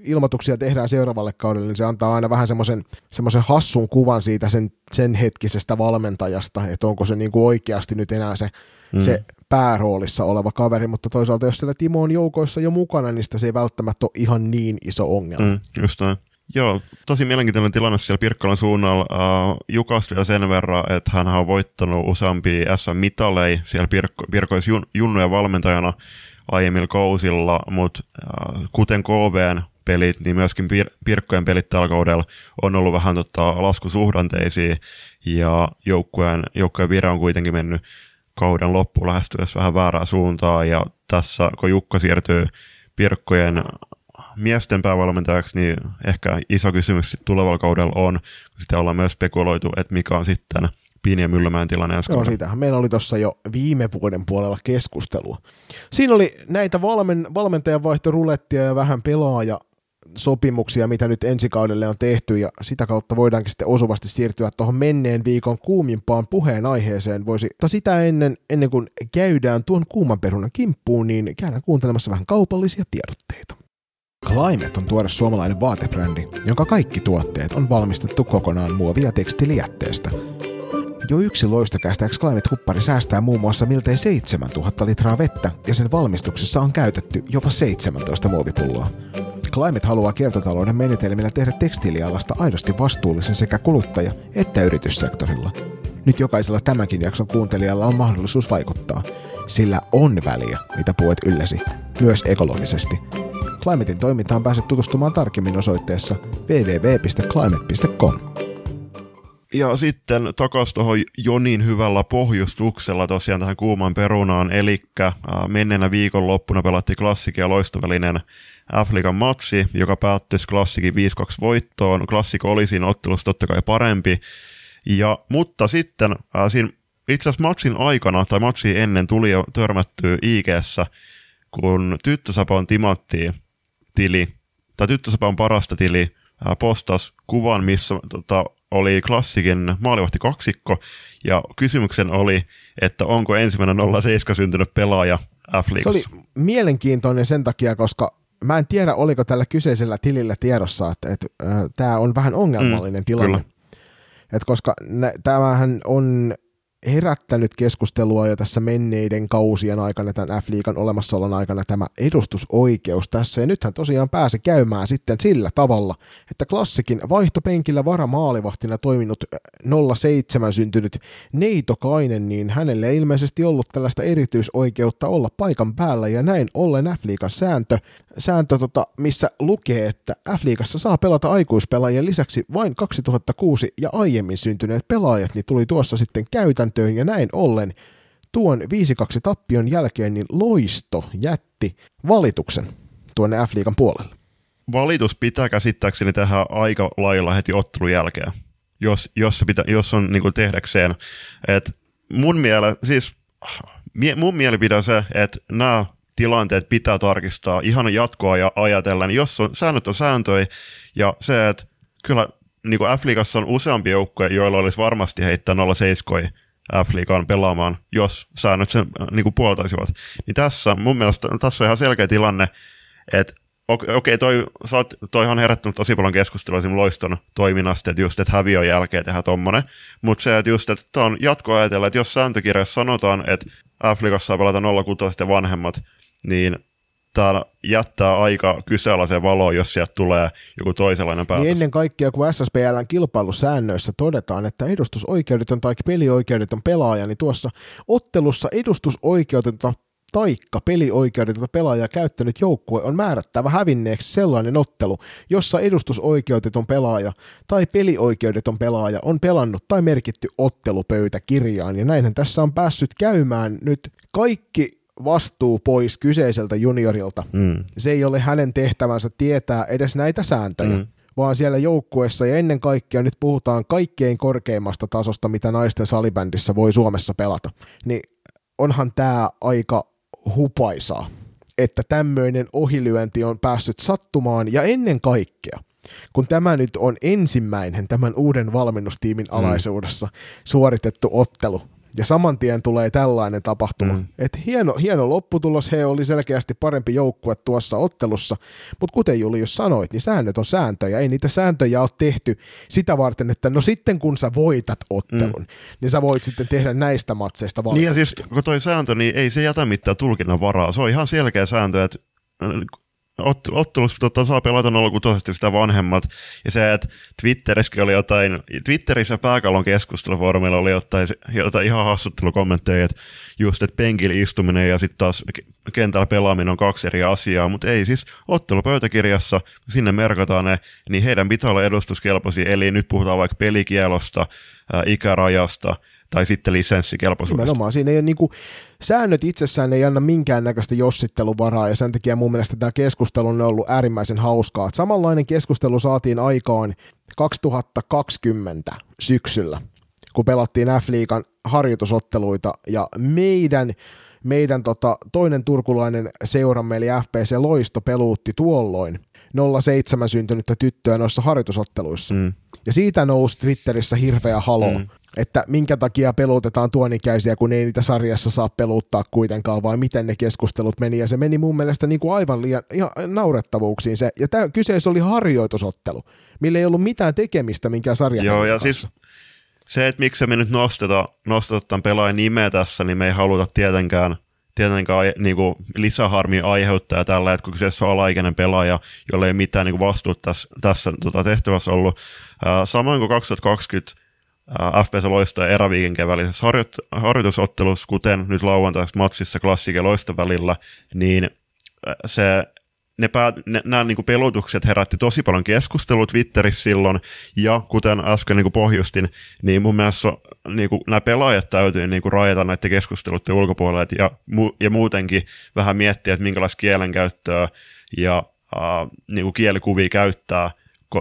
ilmoituksia tehdään seuraavalle kaudelle, niin se antaa aina vähän semmoisen, semmoisen hassun kuvan siitä sen, sen hetkisestä valmentajasta, että onko se niin kuin oikeasti nyt enää se, mm. se pääroolissa oleva kaveri, mutta toisaalta jos siellä Timo on joukoissa jo mukana, niin se ei välttämättä ole ihan niin iso ongelma. Mm, just näin. Joo, tosi mielenkiintoinen tilanne siellä Pirkkalan suunnalla. Uh, Jukas vielä sen verran, että hän on voittanut useampia SM-mitaleja siellä Pirkko, Pirkois jun, junnujen valmentajana aiemmilla kausilla, mutta uh, kuten KVn pelit, niin myöskin Pir- Pirkkojen pelit tällä kaudella on ollut vähän tota, laskusuhdanteisia, ja joukkueen, joukkueen vire on kuitenkin mennyt kauden loppu lähestyessä vähän väärää suuntaa, ja tässä kun Jukka siirtyy Pirkkojen miesten päävalmentajaksi, niin ehkä iso kysymys tulevalla kaudella on, kun sitten ollaan myös spekuloitu, että mikä on sitten Piini ja Myllymäen tilanne ensi Joo, siitähän meillä oli tuossa jo viime vuoden puolella keskustelua. Siinä oli näitä valmen, valmentajanvaihtorulettia ja vähän pelaaja sopimuksia, mitä nyt ensi kaudelle on tehty, ja sitä kautta voidaankin sitten osuvasti siirtyä tuohon menneen viikon kuumimpaan puheenaiheeseen. Voisi, mutta sitä ennen, ennen kuin käydään tuon kuuman perunan kimppuun, niin käydään kuuntelemassa vähän kaupallisia tiedotteita. Climate on tuore suomalainen vaatebrändi, jonka kaikki tuotteet on valmistettu kokonaan muovia tekstilijätteestä. Jo yksi loistokästä Climate-huppari säästää muun muassa miltei 7000 litraa vettä ja sen valmistuksessa on käytetty jopa 17 muovipulloa. Climate haluaa kiertotalouden menetelmillä tehdä tekstiilialasta aidosti vastuullisen sekä kuluttaja- että yrityssektorilla. Nyt jokaisella tämänkin jakson kuuntelijalla on mahdollisuus vaikuttaa. Sillä on väliä, mitä puet ylläsi, myös ekologisesti. Climatein toimintaan pääset tutustumaan tarkemmin osoitteessa www.climate.com. Ja sitten takaisin tuohon Jonin hyvällä pohjustuksella tosiaan tähän kuuman perunaan, eli menneenä viikonloppuna pelattiin klassikia loistovälinen F-liigan matsi, joka päättyisi klassikin 5-2 voittoon. Klassikko oli siinä ottelussa totta kai parempi, ja, mutta sitten ää, siinä itse asiassa matsin aikana tai matsin ennen tuli jo törmättyä ig kun Tyttösapon Timatti tili, tai Tyttösapon parasta tili, ää, postas kuvan, missä tota, oli klassikin maalivahti kaksikko, ja kysymyksen oli, että onko ensimmäinen 07 syntynyt pelaaja F-liigassa. Se oli mielenkiintoinen sen takia, koska mä en tiedä, oliko tällä kyseisellä tilillä tiedossa, että, että äh, tämä on vähän ongelmallinen mm, tilanne. Kyllä. Et koska nä, tämähän on herättänyt keskustelua jo tässä menneiden kausien aikana, tämän F-liigan olemassaolon aikana tämä edustusoikeus tässä. Ja nythän tosiaan pääsi käymään sitten sillä tavalla, että klassikin vaihtopenkillä varamaalivahtina toiminut 07 syntynyt Neitokainen, niin hänelle ei ilmeisesti ollut tällaista erityisoikeutta olla paikan päällä, ja näin ollen F-liigan sääntö, sääntö tota, missä lukee, että F-liigassa saa pelata aikuispelaajien lisäksi vain 2006 ja aiemmin syntyneet pelaajat, niin tuli tuossa sitten käytän sääntöön ja näin ollen tuon 5-2 tappion jälkeen niin Loisto jätti valituksen tuonne F-liigan puolelle. Valitus pitää käsittääkseni tehdä aika lailla heti ottelun jälkeen, jos, jos, se pitä, jos on niin tehdäkseen. Et mun, miele, siis, mie, mun mielipide on se, että nämä tilanteet pitää tarkistaa ihan jatkoa ja ajatellen, jos on, säännöt on sääntöjä ja se, että kyllä niin kuin F-liigassa on useampi joukkue, joilla olisi varmasti heittää 07 F-liigaan pelaamaan, jos säännöt sen äh, niin kuin puoltaisivat. Niin tässä mun mielestä tässä on ihan selkeä tilanne, että okei, okay, toi, toi on herättänyt tosi paljon keskustelua esimerkiksi Loiston toiminnasta, että just, että häviön jälkeen tehdään tommonen, mutta se, että just, että tämä on jatko ajatella, että jos sääntökirjassa sanotaan, että F-liigassa saa pelata 06 ja vanhemmat, niin tämä jättää aika kyseenalaiseen valoon, jos sieltä tulee joku toisenlainen päätös. Niin ennen kaikkea, kun SSPLn kilpailusäännöissä todetaan, että edustusoikeudeton tai pelioikeudeton pelaaja, niin tuossa ottelussa edustusoikeudeton taikka pelioikeudetonta pelaajaa käyttänyt joukkue on määrättävä hävinneeksi sellainen ottelu, jossa edustusoikeudeton pelaaja tai pelioikeudeton pelaaja on pelannut tai merkitty ottelupöytäkirjaan. Ja näinhän tässä on päässyt käymään nyt kaikki vastuu pois kyseiseltä juniorilta. Mm. Se ei ole hänen tehtävänsä tietää edes näitä sääntöjä, mm. vaan siellä joukkueessa ja ennen kaikkea nyt puhutaan kaikkein korkeimmasta tasosta, mitä naisten salibändissä voi Suomessa pelata. Niin onhan tämä aika hupaisaa että tämmöinen ohilyönti on päässyt sattumaan ja ennen kaikkea, kun tämä nyt on ensimmäinen tämän uuden valmennustiimin mm. alaisuudessa mm. suoritettu ottelu, ja saman tien tulee tällainen tapahtuma. Mm. Et hieno, hieno lopputulos, he oli selkeästi parempi joukkue tuossa ottelussa, mutta kuten Julius sanoit, niin säännöt on sääntöjä. Ei niitä sääntöjä ole tehty sitä varten, että no sitten kun sä voitat ottelun, mm. niin sä voit sitten tehdä näistä matseista Niin ja siis kun toi sääntö, niin ei se jätä mitään tulkinnan varaa. Se on ihan selkeä sääntö, että ottelussa tota, saa pelata 06 sitä vanhemmat. Ja se, että Twitterissäkin oli jotain, Twitterissä pääkallon keskustelufoorumilla oli jotain, jotain ihan hassuttelukommentteja, että just, että penkillä istuminen ja sitten taas kentällä pelaaminen on kaksi eri asiaa, mutta ei siis ottelupöytäkirjassa, kun sinne merkataan ne, niin heidän pitää olla edustuskelpoisia, eli nyt puhutaan vaikka pelikielosta, ää, ikärajasta, tai sitten lisenssikelpoisuudesta. Nimenomaan, siinä ei ole niinku, säännöt itsessään ei anna minkäännäköistä jossitteluvaraa, ja sen takia mun mielestä tämä keskustelu on ollut äärimmäisen hauskaa. Et samanlainen keskustelu saatiin aikaan 2020 syksyllä, kun pelattiin F-liigan harjoitusotteluita, ja meidän meidän tota, toinen turkulainen seuramme, eli FPC Loisto, peluutti tuolloin 07 syntynyttä tyttöä noissa harjoitusotteluissa. Mm. Ja siitä nousi Twitterissä hirveä halo. Mm että minkä takia pelutetaan tuon ikäisiä, kun ei niitä sarjassa saa peluttaa kuitenkaan, vai miten ne keskustelut meni, ja se meni mun mielestä niin kuin aivan liian ihan naurettavuuksiin se, ja tämä kyseessä oli harjoitusottelu, millä ei ollut mitään tekemistä minkään sarjan Joo, ja kanssa. siis se, että miksi me nyt nosteta, nosteta tämän pelaajan nimeä tässä, niin me ei haluta tietenkään tietenkään niin kuin lisäharmia aiheuttaa tällä, että kun kyseessä on alaikäinen pelaaja, jolla ei mitään niin vastuuta tässä, tässä tota, tehtävässä ollut. samoin kuin 2020 FPS Loisto ja Eräviikin välisessä harjoit- harjoitusottelussa, kuten nyt lauantaisessa matsissa Klassik ja Loisto välillä, niin se, ne, pää, ne nämä niin pelotukset herätti tosi paljon keskustelua Twitterissä silloin, ja kuten äsken niin pohjustin, niin mun mielestä niin kuin, nämä pelaajat täytyy niin kuin, rajata näiden keskusteluiden ulkopuolelle, ja, ja muutenkin vähän miettiä, että minkälaista kielenkäyttöä ja äh, niin kuin kielikuvia käyttää,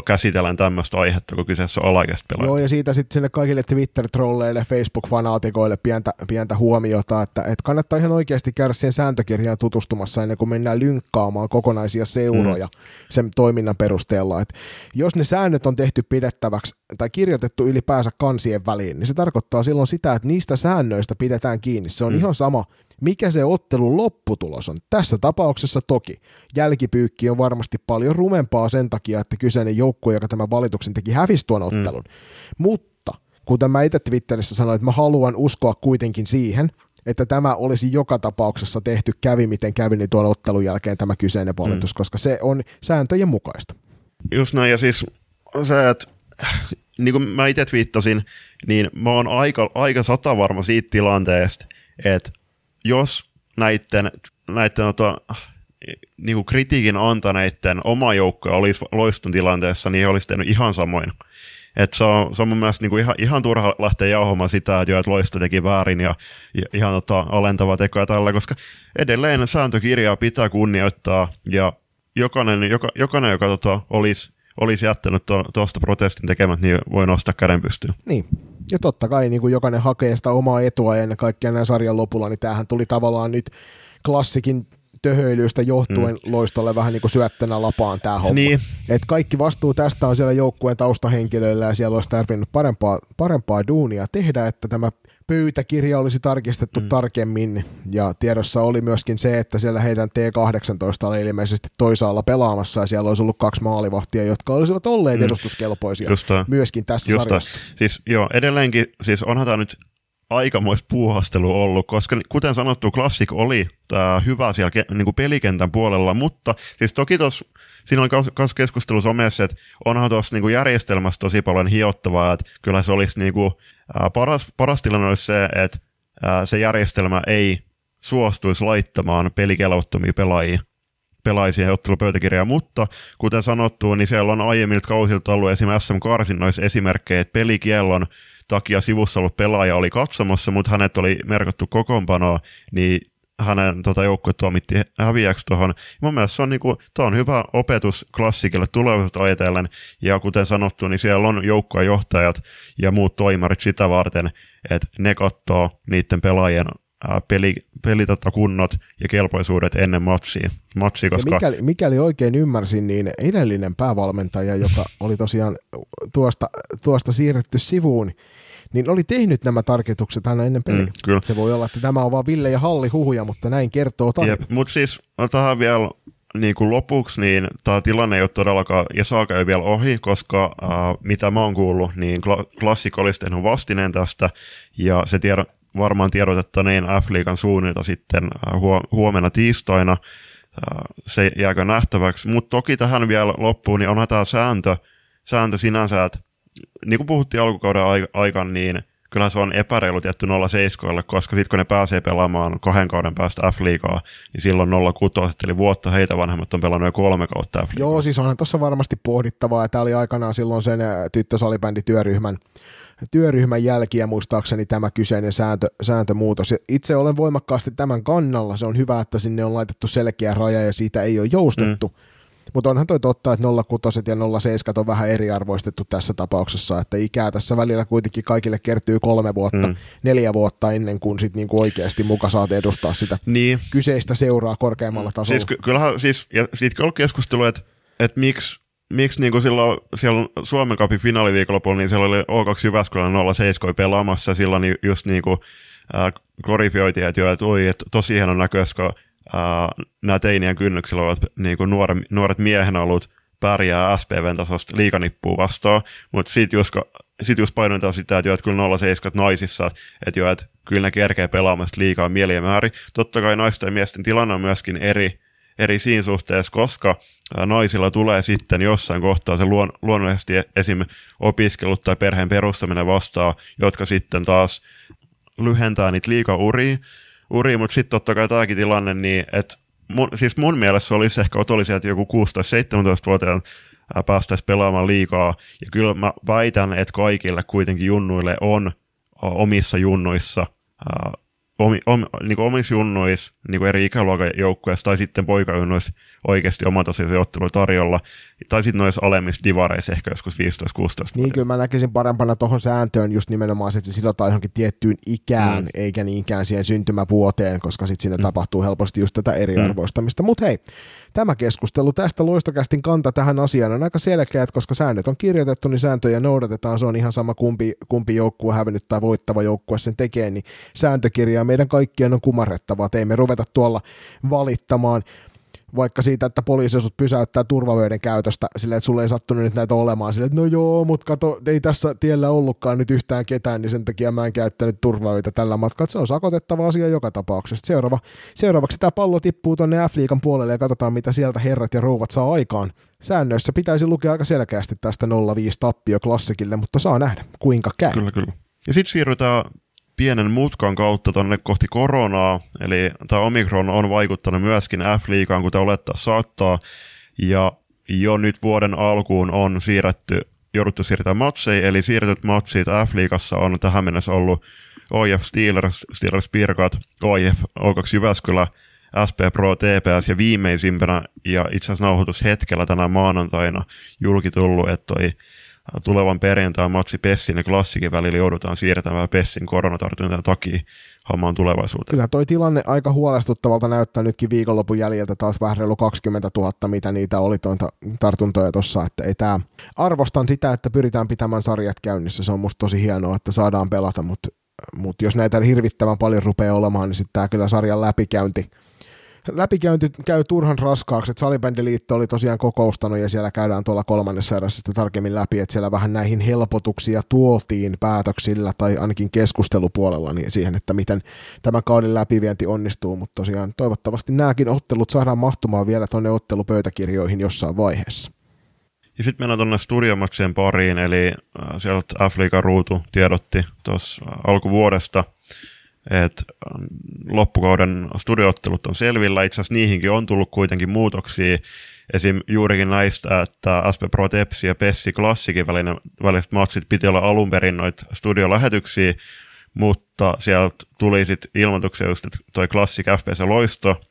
käsitellään tämmöistä aihetta, kun kyseessä on alaikäistä pelaajat. Joo, ja siitä sitten sinne kaikille Twitter-trolleille, Facebook-fanaatikoille pientä, pientä huomiota, että, että kannattaa ihan oikeasti käydä siihen sääntökirjaan tutustumassa ennen kuin mennään lynkkaamaan kokonaisia seuroja mm. sen toiminnan perusteella. Että jos ne säännöt on tehty pidettäväksi tai kirjoitettu ylipäänsä kansien väliin, niin se tarkoittaa silloin sitä, että niistä säännöistä pidetään kiinni. Se on mm. ihan sama, mikä se ottelun lopputulos on. Tässä tapauksessa toki jälkipyykki on varmasti paljon rumempaa sen takia, että kyseinen joukkue, joka tämän valituksen teki, hävisi tuon mm. ottelun. Mm. Mutta kuten mä itse Twitterissä sanoin, että mä haluan uskoa kuitenkin siihen, että tämä olisi joka tapauksessa tehty kävi miten kävi, niin tuon ottelun jälkeen tämä kyseinen valitus, mm. koska se on sääntöjen mukaista. Just näin, ja siis se, että niin kuin mä itse twiittasin, niin mä oon aika, aika sata varma siitä tilanteesta, että jos näiden, näiden ota, niin kuin kritiikin antaneiden oma joukko olisi loistun tilanteessa, niin he olisi tehnyt ihan samoin. Et se, on, se on mun mielestä niin kuin ihan, ihan turha lähteä jauhomaan sitä, että, jo, että loisto teki väärin ja, ja ihan tota, alentava teko ja tällä, koska edelleen sääntökirjaa pitää kunnioittaa ja jokainen, joka, jokainen joka tota, olisi, olisi jättänyt tuosta protestin tekemät, niin voi nostaa käden pystyyn. Niin, ja totta kai niin kuin jokainen hakee sitä omaa etua ja ennen kaikkea näin sarjan lopulla, niin tämähän tuli tavallaan nyt klassikin töhöilyistä johtuen mm. loistolle vähän niin kuin syöttönä lapaan tämä homma. Niin. Et kaikki vastuu tästä on siellä joukkueen taustahenkilöillä ja siellä olisi tarvinnut parempaa, parempaa duunia tehdä, että tämä pöytäkirja olisi tarkistettu mm. tarkemmin ja tiedossa oli myöskin se, että siellä heidän T18 oli ilmeisesti toisaalla pelaamassa ja siellä olisi ollut kaksi maalivahtia, jotka olisivat olleet mm. edustuskelpoisia Just myöskin tässä Just sarjassa. Siis joo, edelleenkin, siis onhan tämä nyt aikamoista puuhastelu ollut, koska kuten sanottu, Classic oli tää hyvä siellä ke, niin kuin pelikentän puolella, mutta siis toki tuossa siinä oli myös keskustelu somessa, että onhan tuossa niin järjestelmässä tosi paljon hiottavaa, että kyllä se olisi niin kuin, paras, paras tilanne olisi se, että se järjestelmä ei suostuisi laittamaan pelikelvottomia pelaajia pelaajia ottelupöytäkirjaa, mutta kuten sanottu, niin siellä on aiemmilta kausilta ollut esimerkiksi SM-karsinnoissa esimerkkejä, että pelikiellon takia sivussa ollut pelaaja oli katsomassa, mutta hänet oli merkattu kokoonpanoa, niin hänen tota, joukkue tuomitti häviäksi tuohon. Mun mielestä se on, niinku, on hyvä opetus klassikille tulevaisuutta ajatellen, ja kuten sanottu, niin siellä on joukkojen johtajat ja muut toimarit sitä varten, että ne katsoo niiden pelaajien peli, peli tota, kunnot ja kelpoisuudet ennen matsia, matsia koska... Ja mikäli, mikäli oikein ymmärsin, niin edellinen päävalmentaja, joka oli tosiaan tuosta, tuosta siirretty sivuun, niin oli tehnyt nämä tarkoitukset aina ennen peliä. Mm, kyllä. Se voi olla, että tämä on vaan Ville ja Halli huhuja, mutta näin kertoo tarina. Mutta siis tähän vielä niin kuin lopuksi, niin tämä tilanne ei ole todellakaan, ja saaka ei vielä ohi, koska äh, mitä mä oon kuullut, niin Classic olisi tehnyt vastineen tästä, ja se tiedo, varmaan tiedotettaneen F-liigan suunnilta sitten äh, huomenna tiistaina, äh, se jääkö nähtäväksi, mutta toki tähän vielä loppuun, niin onhan tämä sääntö, sääntö sinänsä, että niin kuin puhuttiin alkukauden aikana, niin kyllä se on epäreilu tietty 07, koska sitten kun ne pääsee pelaamaan kahden kauden päästä F-liigaa, niin silloin 06, eli vuotta heitä vanhemmat on pelannut jo kolme kautta f Joo, siis onhan tuossa varmasti pohdittavaa, että tämä oli aikanaan silloin sen tyttösalibändityöryhmän työryhmän jälkiä muistaakseni tämä kyseinen sääntö, sääntömuutos. Itse olen voimakkaasti tämän kannalla. Se on hyvä, että sinne on laitettu selkeä raja ja siitä ei ole joustettu. Mm. Mutta onhan toi totta, että 06 ja 07 on vähän eriarvoistettu tässä tapauksessa, että ikää tässä välillä kuitenkin kaikille kertyy kolme vuotta, mm. neljä vuotta ennen kuin sit niinku oikeasti muka saat edustaa sitä niin. kyseistä seuraa korkeammalla tasolla. Siis ky- kyllähän siis, ja siitä on keskustelu, että, että miksi miksi niin silloin siellä Suomen Cupin finaaliviikonlopulla, niin siellä oli O2 Jyväskylän 07 pelaamassa, silloin just niin kuin, äh, glorifioitiin, että joo, että oi, että tosi hieno näköistä, kun uh, nämä teinien kynnyksillä ovat niin kuin nuore, nuoret miehen ollut pärjää SPVn tasosta liikanippuu vastaan, mutta sitten just, sit just painotetaan sitä, että, jo, että kyllä 07 naisissa, että, jo, että kyllä ne kerkee pelaamasta liikaa mieli määrin. Totta kai naisten ja miesten tilanne on myöskin eri, eri siinä suhteessa, koska naisilla tulee sitten jossain kohtaa se luon, luonnollisesti esim. opiskelut tai perheen perustaminen vastaa, jotka sitten taas lyhentää niitä liikauria, uri, mutta sitten totta kai tämäkin tilanne, niin että mun, siis mun mielestä olisi ehkä otollisia, että joku 16-17-vuotiaan päästäisiin pelaamaan liikaa, ja kyllä mä väitän, että kaikille kuitenkin junnuille on omissa junnuissa omi, om, niin omissa junnuissa niin eri ikäluokan joukkueissa tai sitten poikajunnuissa oikeasti omatasoisia ottelu tarjolla, tai sitten noissa alemmissa divareissa ehkä joskus 15-16 Niin kyllä mä näkisin parempana tuohon sääntöön just nimenomaan, että se sidotaan johonkin tiettyyn ikään, mm. eikä niinkään siihen syntymävuoteen, koska sitten siinä mm. tapahtuu helposti just tätä eriarvoistamista. Mm. Mutta hei, tämä keskustelu tästä loistokästin kanta tähän asiaan on aika selkeä, että koska säännöt on kirjoitettu, niin sääntöjä noudatetaan, se on ihan sama kumpi, kumpi joukkue hävinnyt tai voittava joukkue sen tekee, niin sääntökirjaa meidän kaikkien on kumarrettava, että ei me ruveta tuolla valittamaan vaikka siitä, että poliisi sut pysäyttää turvavöiden käytöstä, sille että sulle ei sattunut nyt näitä olemaan, sille että no joo, mutta kato, ei tässä tiellä ollutkaan nyt yhtään ketään, niin sen takia mä en käyttänyt turvavöitä tällä matkalla. Se on sakotettava asia joka tapauksessa. Seuraava, seuraavaksi tämä pallo tippuu tonne F-liikan puolelle ja katsotaan, mitä sieltä herrat ja rouvat saa aikaan. Säännöissä pitäisi lukea aika selkeästi tästä 05 tappio klassikille, mutta saa nähdä, kuinka käy. Kyllä, kyllä. Ja sitten siirrytään pienen mutkan kautta tonne kohti koronaa, eli tämä Omikron on vaikuttanut myöskin F-liigaan, kuten olettaa saattaa, ja jo nyt vuoden alkuun on siirretty, jouduttu siirtää matseja, eli siirretyt matsit F-liigassa on tähän mennessä ollut OIF Steelers, Steelers Pirkat, OIF O2 Jyväskylä, SP Pro TPS ja viimeisimpänä. Ja itse asiassa nauhoitushetkellä tänä maanantaina julki tullut, että toi tulevan perjantain matsi Pessin ja Klassikin välillä joudutaan siirtämään Pessin koronatartunnan takia hammaan tulevaisuuteen. Kyllä toi tilanne aika huolestuttavalta näyttää nytkin viikonlopun jäljiltä taas vähän reilu 20 000, mitä niitä oli tuota tartuntoja tuossa, että ei tää. Arvostan sitä, että pyritään pitämään sarjat käynnissä, se on musta tosi hienoa, että saadaan pelata, mutta mut jos näitä hirvittävän paljon rupeaa olemaan, niin sitten tämä kyllä sarjan läpikäynti läpikäynti käy turhan raskaaksi, että Salibändiliitto oli tosiaan kokoustanut ja siellä käydään tuolla kolmannessa erässä tarkemmin läpi, että siellä vähän näihin helpotuksia tuotiin päätöksillä tai ainakin keskustelupuolella niin siihen, että miten tämä kauden läpivienti onnistuu, mutta tosiaan toivottavasti nämäkin ottelut saadaan mahtumaan vielä tuonne ottelupöytäkirjoihin jossain vaiheessa. Ja sitten mennään tuonne studiomaksien pariin, eli äh, sieltä f ruutu tiedotti tuossa alkuvuodesta – että ähm, loppukauden studioottelut on selvillä. Itse asiassa niihinkin on tullut kuitenkin muutoksia. Esim. juurikin näistä, että SP Pro Tepsi ja Pessi Klassikin välinen, väliset matsit piti olla alun perin noita studiolähetyksiä, mutta sieltä tuli sitten ilmoituksia just, että toi Classic FPS Loisto,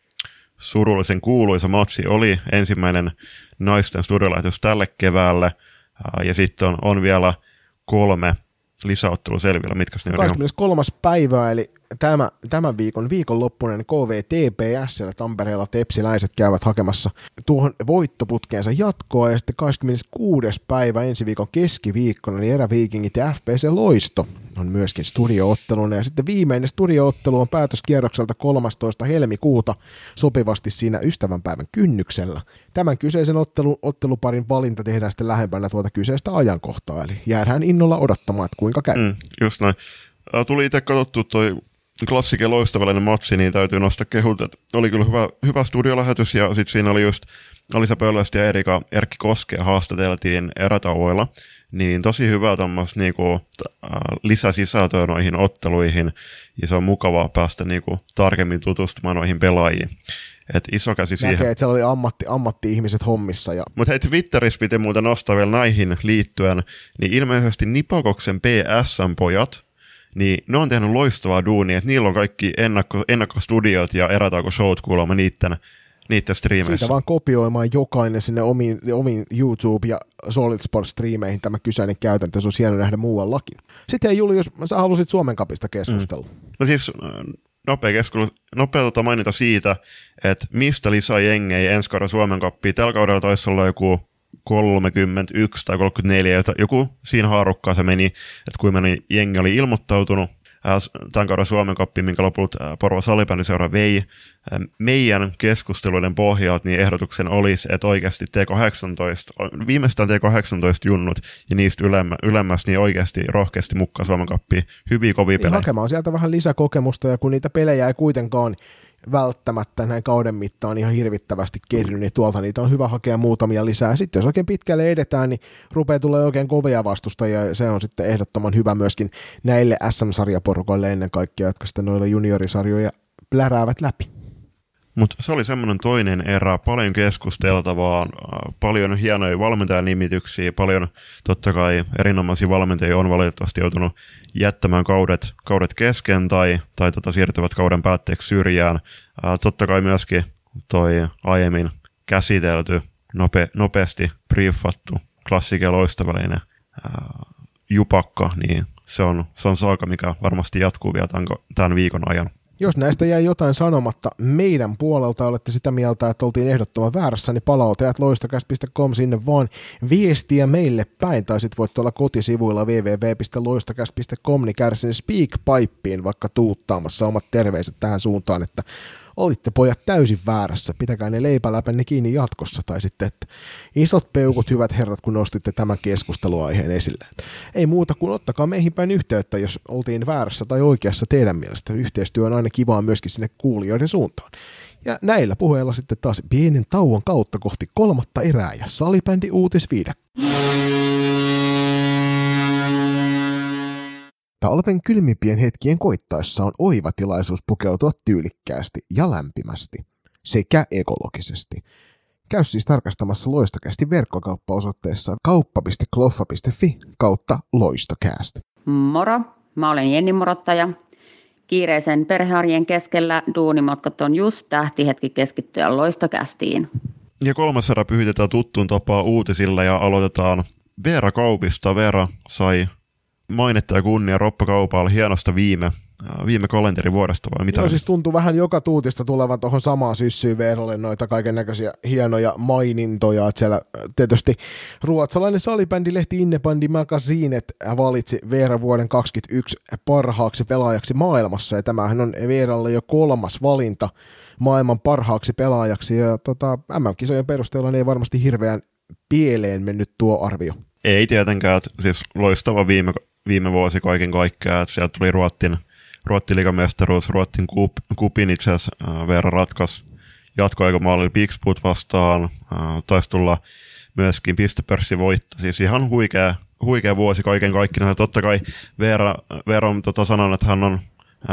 surullisen kuuluisa matsi oli ensimmäinen naisten studiolähetys tälle keväälle, äh, ja sitten on, on vielä kolme lisäottelu selvillä, mitkä ne 23. päivää, eli tämä, tämän viikon viikonloppuinen KVTPS Tampereella tepsiläiset käyvät hakemassa tuohon voittoputkeensa jatkoa ja sitten 26. päivä ensi viikon keskiviikkona niin eräviikingit ja FPC Loisto on myöskin studiootteluna ja sitten viimeinen studioottelu on päätöskierrokselta 13. helmikuuta sopivasti siinä ystävänpäivän kynnyksellä. Tämän kyseisen ottelu, otteluparin valinta tehdään sitten lähempänä tuota kyseistä ajankohtaa, eli jäädään innolla odottamaan, että kuinka käy. Mm, just näin. Tuli itse katsottu toi klassikin loistavallinen matsi, niin täytyy nostaa kehut, että oli kyllä hyvä, hyvä studiolähetys ja sitten siinä oli just Alisa Pöllöstä ja Erika Erkki Koskea haastateltiin erätauoilla, niin tosi hyvää tämmöistä niinku, äh, lisäsisältöä noihin otteluihin ja se on mukavaa päästä niinku, tarkemmin tutustumaan noihin pelaajiin. Et iso käsi Näkee, siihen. että siellä oli ammatti, ammatti-ihmiset hommissa. Ja... Mutta hei, Twitterissä piti muuten nostaa vielä näihin liittyen, niin ilmeisesti Nipokoksen PSN-pojat, niin ne on tehnyt loistavaa duunia, että niillä on kaikki ennakko, ennakkostudiot ja erätauko-showt kuulemma niiden, niiden striimeissä. Siitä vaan kopioimaan jokainen sinne omiin, omiin YouTube- ja Solid Sports-striimeihin tämä kyseinen käytäntö, se olisi hieno nähdä muuallakin. Sitten Juli, jos sä halusit Suomen kapista keskustella. Mm. No siis nopea, keskustelu, nopea tota mainita siitä, että mistä lisää jengejä ensi kauden Suomen kappiin. Tällä kaudella taisi olla joku 31 tai 34, joku siinä haarukkaa se meni, että kuinka meni jengi oli ilmoittautunut tämän kauden Suomen kappi, minkä lopulta Porvo Salibändiseura vei. Meidän keskusteluiden pohjalta niin ehdotuksen olisi, että oikeasti T18, viimeistään T18-junnut ja niistä ylemmä, ylemmäs niin oikeasti rohkeasti mukaan Suomen kappiin. Hyviä kovia niin, pelejä. Hakemaan sieltä vähän lisäkokemusta ja kun niitä pelejä ei kuitenkaan välttämättä näin kauden mittaan ihan hirvittävästi kerry, niin tuolta niitä on hyvä hakea muutamia lisää. Sitten jos oikein pitkälle edetään, niin rupeaa tulee oikein kovia vastustajia ja se on sitten ehdottoman hyvä myöskin näille SM-sarjaporukoille ennen kaikkea, jotka sitten noilla juniorisarjoja pläräävät läpi. Mutta se oli semmoinen toinen erä, paljon keskusteltavaa, äh, paljon hienoja valmentajanimityksiä, paljon totta kai erinomaisia valmentajia on valitettavasti joutunut jättämään kaudet, kaudet kesken tai, tai tota, siirtyvät kauden päätteeksi syrjään. Ää, äh, totta kai myöskin toi aiemmin käsitelty, nope, nopeasti briefattu klassikin loistavallinen äh, jupakka, niin se on, se on saaka, mikä varmasti jatkuu vielä tämän, tämän viikon ajan. Jos näistä jäi jotain sanomatta meidän puolelta, olette sitä mieltä, että oltiin ehdottoman väärässä, niin palautajat loistakäst.com sinne vaan. Viestiä meille päin, tai sitten voit tuolla kotisivuilla www.loistakäst.com niin käydä sinne speakpipeen vaikka tuuttaamassa omat terveiset tähän suuntaan, että olitte pojat täysin väärässä, pitäkää ne leipäläpänne kiinni jatkossa, tai sitten, että isot peukut, hyvät herrat, kun nostitte tämän keskusteluaiheen esille. Ei muuta kuin ottakaa meihin päin yhteyttä, jos oltiin väärässä tai oikeassa teidän mielestä. Yhteistyö on aina kivaa myöskin sinne kuulijoiden suuntaan. Ja näillä puheilla sitten taas pienen tauon kautta kohti kolmatta erää ja salibändi uutisviidakko. Talven kylmimpien hetkien koittaessa on oiva tilaisuus pukeutua tyylikkäästi ja lämpimästi sekä ekologisesti. Käy siis tarkastamassa Loistokästi verkkokauppaosoitteessa kauppa.kloffa.fi kautta Loistokääst. Moro, mä olen Jenni Morottaja. Kiireisen perhearjen keskellä duunimatkat on just tähtihetki keskittyä Loistokästiin. Ja kolmas erä pyhitetään tuttuun tapaa uutisilla ja aloitetaan Veera Kaupista. Veera sai mainetta ja kunnia Roppa Kaupalla hienosta viime, äh, viime kalenterivuodesta vai mitä? Joo, siis tuntuu vähän joka tuutista tulevan tuohon samaan syssyyn Veeralle noita kaiken näköisiä hienoja mainintoja. Että siellä äh, tietysti ruotsalainen salibändilehti Innebandi Magazine valitsi Veera vuoden 2021 parhaaksi pelaajaksi maailmassa ja tämähän on Veeralle jo kolmas valinta maailman parhaaksi pelaajaksi ja tota, MM-kisojen perusteella niin ei varmasti hirveän pieleen mennyt tuo arvio. Ei tietenkään, siis loistava viime viime vuosi kaiken kaikkiaan, sieltä tuli Ruottin, Ruottin liigamestaruus, Ruottin kup, kupin itse asiassa äh, Veera ratkas jatkoaikamaali Bigsput vastaan, äh, taisi tulla myöskin pistepörssi siis ihan huikea, huikea vuosi kaiken kaikkiaan. Totta kai Veera, Veera on tota sanonut, että hän on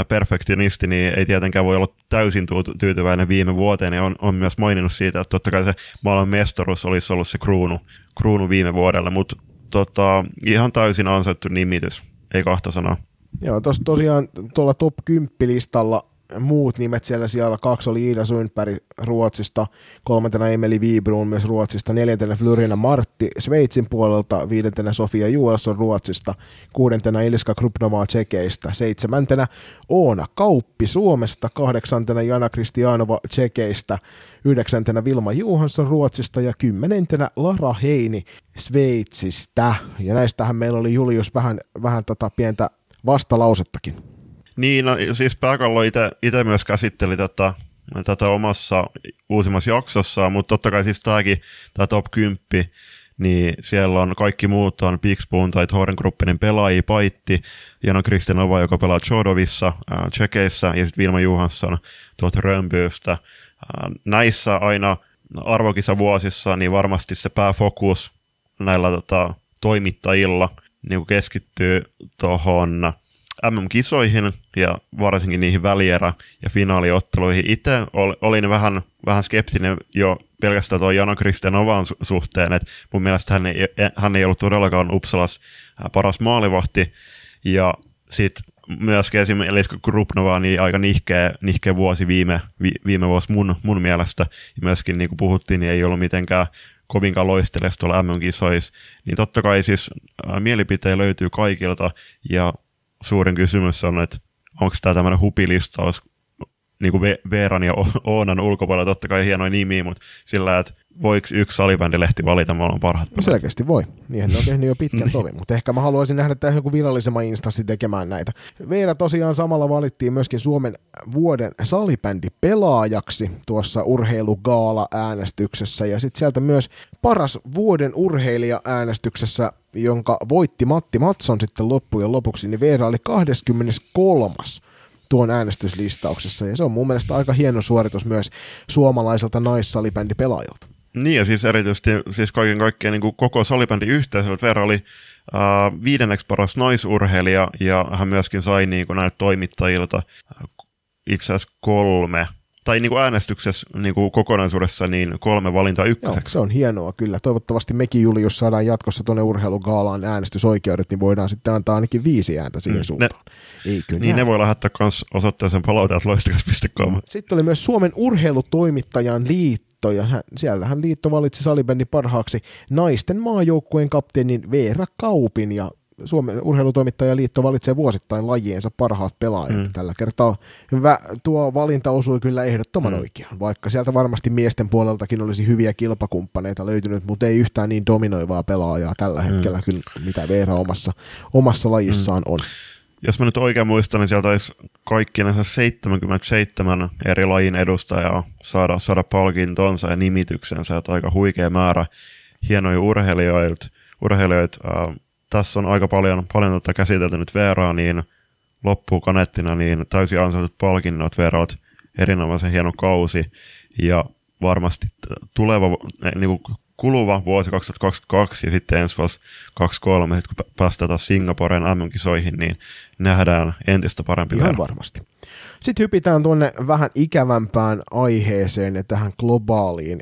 perfektionisti, niin ei tietenkään voi olla täysin tyytyväinen viime vuoteen, ja on, on myös maininnut siitä, että totta kai se maailman mestaruus olisi ollut se kruunu, kruunu viime vuodelle, mutta tota, ihan täysin ansaittu nimitys, ei kahta sanaa. Joo, tos, tosiaan tuolla top 10 listalla muut nimet siellä siellä. Kaksi oli Iida Sundberg Ruotsista, kolmantena Emeli Vibrun myös Ruotsista, neljäntenä Flyrina Martti Sveitsin puolelta, viidentenä Sofia Juelsson Ruotsista, kuudentena Iliska Krupnovaa Tsekeistä, seitsemäntenä Oona Kauppi Suomesta, kahdeksantena Jana Kristianova Tsekeistä, yhdeksäntenä Vilma Juhansson Ruotsista ja kymmenentenä Lara Heini Sveitsistä. Ja näistähän meillä oli Julius vähän, vähän tota pientä vastalausettakin. Niin, no, siis Pääkallo itse myös käsitteli tätä, tätä omassa uusimmassa jaksossa, mutta totta kai siis tämäkin, tämä top 10, niin siellä on kaikki muut on Pixpoon tai Thorengruppenin pelaajia, Paitti, Jano Kristinova, joka pelaa Chodovissa, äh, Tsekeissä, ja sitten Vilma Juhansson tuolta Römbyystä. Äh, näissä aina arvokisavuosissa, niin varmasti se pääfokus näillä tota, toimittajilla niin keskittyy tuohon MM-kisoihin ja varsinkin niihin välierä- ja finaaliotteluihin. Itse olin vähän, vähän skeptinen jo pelkästään tuon Jano Kristenovan su- suhteen, että mun mielestä hän ei, hän ei ollut todellakaan Uppsalas paras maalivahti, ja sitten myöskin esimerkiksi Krupnova niin aika nihkeä, nihkeä vuosi viime, vi, viime vuosi mun, mun mielestä, ja myöskin niin kuin puhuttiin, niin ei ollut mitenkään kovinkaan loistelessa tuolla MM-kisoissa, niin totta kai siis mielipiteitä löytyy kaikilta, ja suurin kysymys on, että onko tämä tämmöinen hupilistaus niin kuin Veeran ja Oonan ulkopuolella, totta kai hienoja nimiä, mutta sillä, että voiko yksi salibändilehti valita maailman parhaat no selkeästi voi. Niinhän ne on tehnyt jo pitkän <laughs> niin. tovin, mutta ehkä mä haluaisin nähdä tähän joku virallisemman instanssi tekemään näitä. Veera tosiaan samalla valittiin myöskin Suomen vuoden salibändi pelaajaksi tuossa urheilugaala-äänestyksessä ja sitten sieltä myös paras vuoden urheilija-äänestyksessä jonka voitti Matti Matson sitten loppujen lopuksi, niin Veera oli 23 tuon äänestyslistauksessa, ja se on mun mielestä aika hieno suoritus myös suomalaiselta naissalibändipelaajalta. Niin, ja siis erityisesti siis kaiken kaikkiaan niin kuin koko salibändin yhteisöllä Veera oli äh, viidenneksi paras naisurheilija, ja hän myöskin sai niin kuin näiltä toimittajilta itse asiassa kolme tai niin kuin äänestyksessä niin kuin kokonaisuudessa niin kolme valintaa ykköseksi. Joo, se on hienoa kyllä. Toivottavasti mekin, Juli, jos saadaan jatkossa tuonne urheilugaalaan äänestysoikeudet, niin voidaan sitten antaa ainakin viisi ääntä siihen mm, suuntaan. Ne, Eikö niin, näin? ne voi lähettää myös osoitteeseen palauteat.loistakas.com. Sitten oli myös Suomen urheilutoimittajan liitto, ja hän, siellähän liitto valitsi salibändin parhaaksi naisten maajoukkueen kapteenin Veera Kaupin, ja Suomen urheilutoimittajaliitto valitsee vuosittain lajiensa parhaat pelaajat. Mm. Tällä kertaa hyvä, tuo valinta osui kyllä ehdottoman mm. oikeaan, vaikka sieltä varmasti miesten puoleltakin olisi hyviä kilpakumppaneita löytynyt, mutta ei yhtään niin dominoivaa pelaajaa tällä mm. hetkellä kyllä, mitä Veera omassa, omassa lajissaan mm. on. Jos mä nyt oikein muistan, niin sieltä olisi kaikki näissä 77 eri lajin edustajaa saada, saada palkintonsa ja nimityksensä, että aika huikea määrä hienoja urheilijoita, urheilijoita äh, tässä on aika paljon, paljon tuota käsitelty nyt Veeraa, niin loppuu kanettina, niin täysin ansaitut palkinnot Veerot, erinomaisen hieno kausi, ja varmasti tuleva, niin kuin kuluva vuosi 2022 ja sitten ensi vuosi 2023, kun päästään taas Singaporen MM-kisoihin, niin nähdään entistä parempi Ihan varmasti. Sitten hypitään tuonne vähän ikävämpään aiheeseen ja tähän globaaliin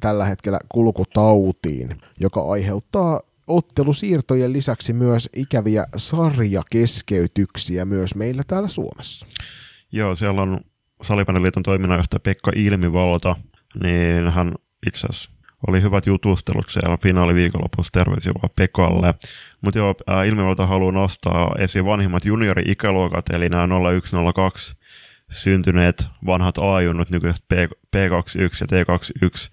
tällä hetkellä kulkutautiin, joka aiheuttaa ottelusiirtojen lisäksi myös ikäviä sarjakeskeytyksiä myös meillä täällä Suomessa. Joo, siellä on Salipäneliiton toiminnanjohtaja Pekka Ilmivalta, niin hän itse asiassa oli hyvät jutustelut siellä finaaliviikonlopussa, terveisiä vaan Pekalle. Mutta joo, Ilmivalta haluaa nostaa esiin vanhimmat juniori-ikäluokat, eli nämä 0102 syntyneet vanhat A-junnut, nykyiset P21 ja T21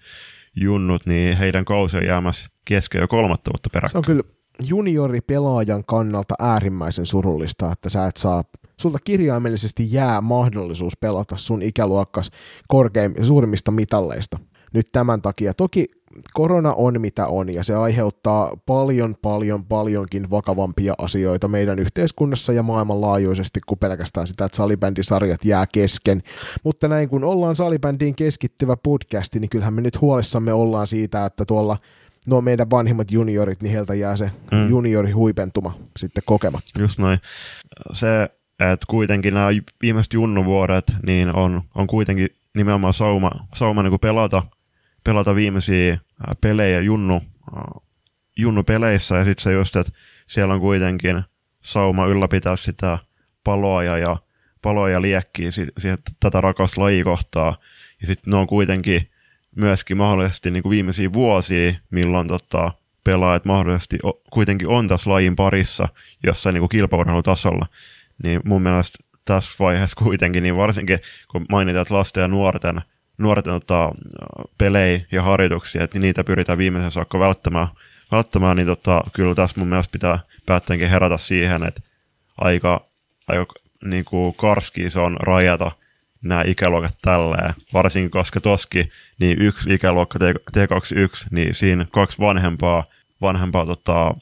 junnut, niin heidän kausi on jäämässä kesken jo kolmatta vuotta peräkkäin. Se on kyllä junioripelaajan kannalta äärimmäisen surullista, että sä et saa, sulta kirjaimellisesti jää mahdollisuus pelata sun ikäluokkas korkeim, suurimmista mitalleista nyt tämän takia. Toki korona on mitä on ja se aiheuttaa paljon, paljon, paljonkin vakavampia asioita meidän yhteiskunnassa ja maailmanlaajuisesti kuin pelkästään sitä, että salibändisarjat jää kesken. Mutta näin kun ollaan salibändiin keskittyvä podcasti, niin kyllähän me nyt huolissamme ollaan siitä, että tuolla no meidän vanhimmat juniorit, niin heiltä jää se mm. juniori huipentuma sitten kokematta. Just noin. Se, että kuitenkin nämä viimeiset junnuvuodet, niin on, on kuitenkin nimenomaan sauma, sauma niin pelata, pelata viimeisiä pelejä junnu, junnu peleissä ja sitten se just, että siellä on kuitenkin sauma ylläpitää sitä paloa ja, ja paloja liekkiä si- siihen tätä rakasta lajikohtaa. Ja sitten ne on kuitenkin myöskin mahdollisesti niin kuin viimeisiä vuosia, milloin tota, pelaajat mahdollisesti o, kuitenkin on tässä lajin parissa jossain niin kilpaurheilutasolla. Niin mun mielestä tässä vaiheessa kuitenkin, niin varsinkin kun mainitaan, että lasten ja nuorten, nuorten tota, pelejä ja harjoituksia, että niitä pyritään viimeisen saakka välttämään, välttämään niin tota, kyllä tässä mun mielestä pitää päättäjänkin herätä siihen, että aika, aika niin kuin karski se on rajata nämä ikäluokat tälleen, varsinkin koska toski niin yksi ikäluokka T21, niin siinä kaksi vanhempaa, vanhempaa tota,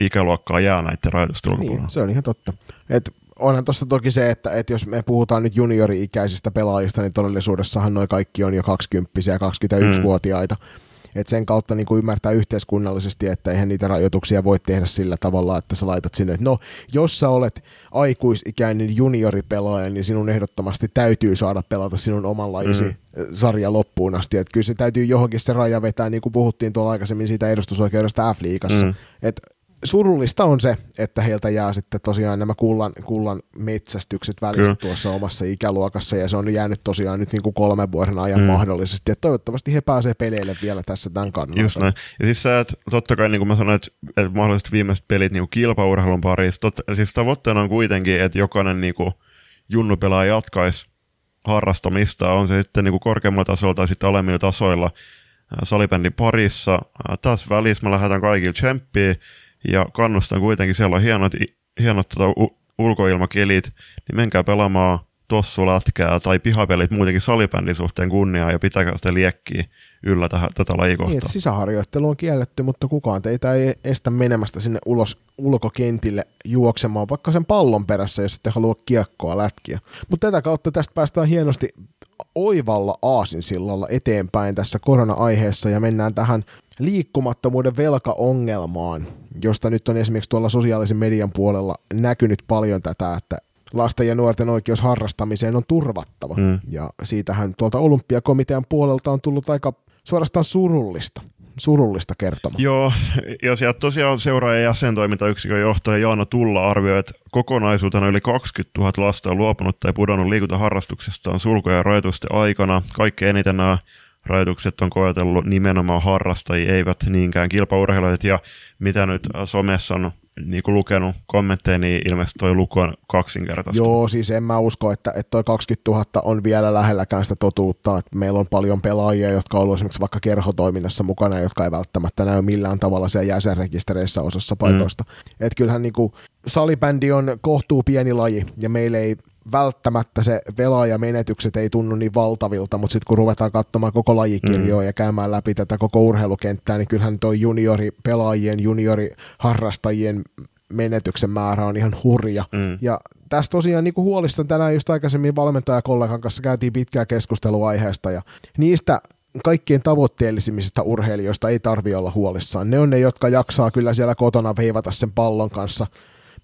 ikäluokkaa jää näiden rajoitusten ulkopuolella. Niin, se on ihan totta. Et onhan tuossa toki se, että, että jos me puhutaan nyt juniori-ikäisistä pelaajista, niin todellisuudessahan noin kaikki on jo 20 ja 21-vuotiaita. Mm. Et sen kautta niin kuin ymmärtää yhteiskunnallisesti, että eihän niitä rajoituksia voi tehdä sillä tavalla, että sä laitat sinne, että no, jos sä olet aikuisikäinen junioripelaaja, niin sinun ehdottomasti täytyy saada pelata sinun oman lajisi mm. sarja loppuun asti. Että kyllä se täytyy johonkin se raja vetää, niin kuin puhuttiin tuolla aikaisemmin siitä edustusoikeudesta F-liigassa. Mm. Että surullista on se, että heiltä jää sitten tosiaan nämä kullan, kullan metsästykset välistä Kyllä. tuossa omassa ikäluokassa, ja se on jäänyt tosiaan nyt niin kuin kolmen vuoden ajan mm. mahdollisesti, ja toivottavasti he pääsee peleille vielä tässä tämän kannalta. Just näin. Ja siis se, että totta kai niin kuin mä sanoin, että, että mahdollisesti viimeiset pelit niin kilpaurheilun parissa, totta, siis tavoitteena on kuitenkin, että jokainen niin kuin junnupelaaja jatkaisi harrastamista, on se sitten niin kuin korkeammalla tasolla tai sitten alemmilla tasoilla salibändin parissa. Tässä välissä mä lähetän kaikille tsemppiä, ja kannustan kuitenkin, siellä on hienot, hienot tota, u- ulkoilmakelit, niin menkää pelaamaan tossulätkää tai pihapelit muutenkin salibändin suhteen kunniaa ja pitäkää sitä liekkiä yllä täh- tätä lajikohtaa. Niin, sisäharjoittelu on kielletty, mutta kukaan teitä ei estä menemästä sinne ulos ulkokentille juoksemaan vaikka sen pallon perässä, jos ette halua kiekkoa lätkiä. Mutta tätä kautta tästä päästään hienosti oivalla aasinsillalla eteenpäin tässä korona-aiheessa ja mennään tähän liikkumattomuuden velkaongelmaan, josta nyt on esimerkiksi tuolla sosiaalisen median puolella näkynyt paljon tätä, että lasten ja nuorten oikeus harrastamiseen on turvattava. Mm. Ja siitähän tuolta olympiakomitean puolelta on tullut aika suorastaan surullista surullista kertomaa. Joo, ja sieltä tosiaan seuraaja jäsentoimintayksikön johtaja Jaana Tulla arvioi, että kokonaisuutena yli 20 000 lasta on luopunut tai pudonnut liikuntaharrastuksestaan sulkuja ja rajoitusten aikana. Kaikkein eniten nämä rajoitukset on koetellut nimenomaan harrastajia, eivät niinkään kilpaurheilijoita. Ja mitä nyt somessa on niin kuin lukenut kommentteja, niin ilmeisesti toi luku on kaksinkertaista. Joo, siis en mä usko, että, että toi 20 000 on vielä lähelläkään sitä totuutta. Että meillä on paljon pelaajia, jotka on ollut esimerkiksi vaikka kerhotoiminnassa mukana, jotka ei välttämättä näy millään tavalla siellä jäsenrekistereissä osassa paikoista. Mm. Että kyllähän niin kuin, salibändi on kohtuu pieni laji, ja meillä ei välttämättä se velaajamenetykset ei tunnu niin valtavilta, mutta sitten kun ruvetaan katsomaan koko lajikirjoa mm. ja käymään läpi tätä koko urheilukenttää, niin kyllähän tuo junioripelaajien, junioriharrastajien menetyksen määrä on ihan hurja. Mm. Ja tässä tosiaan niin kuin huolissa tänään just aikaisemmin valmentajakollegan kanssa käytiin pitkää keskustelua aiheesta ja niistä kaikkien tavoitteellisimmista urheilijoista ei tarvi olla huolissaan. Ne on ne, jotka jaksaa kyllä siellä kotona veivata sen pallon kanssa,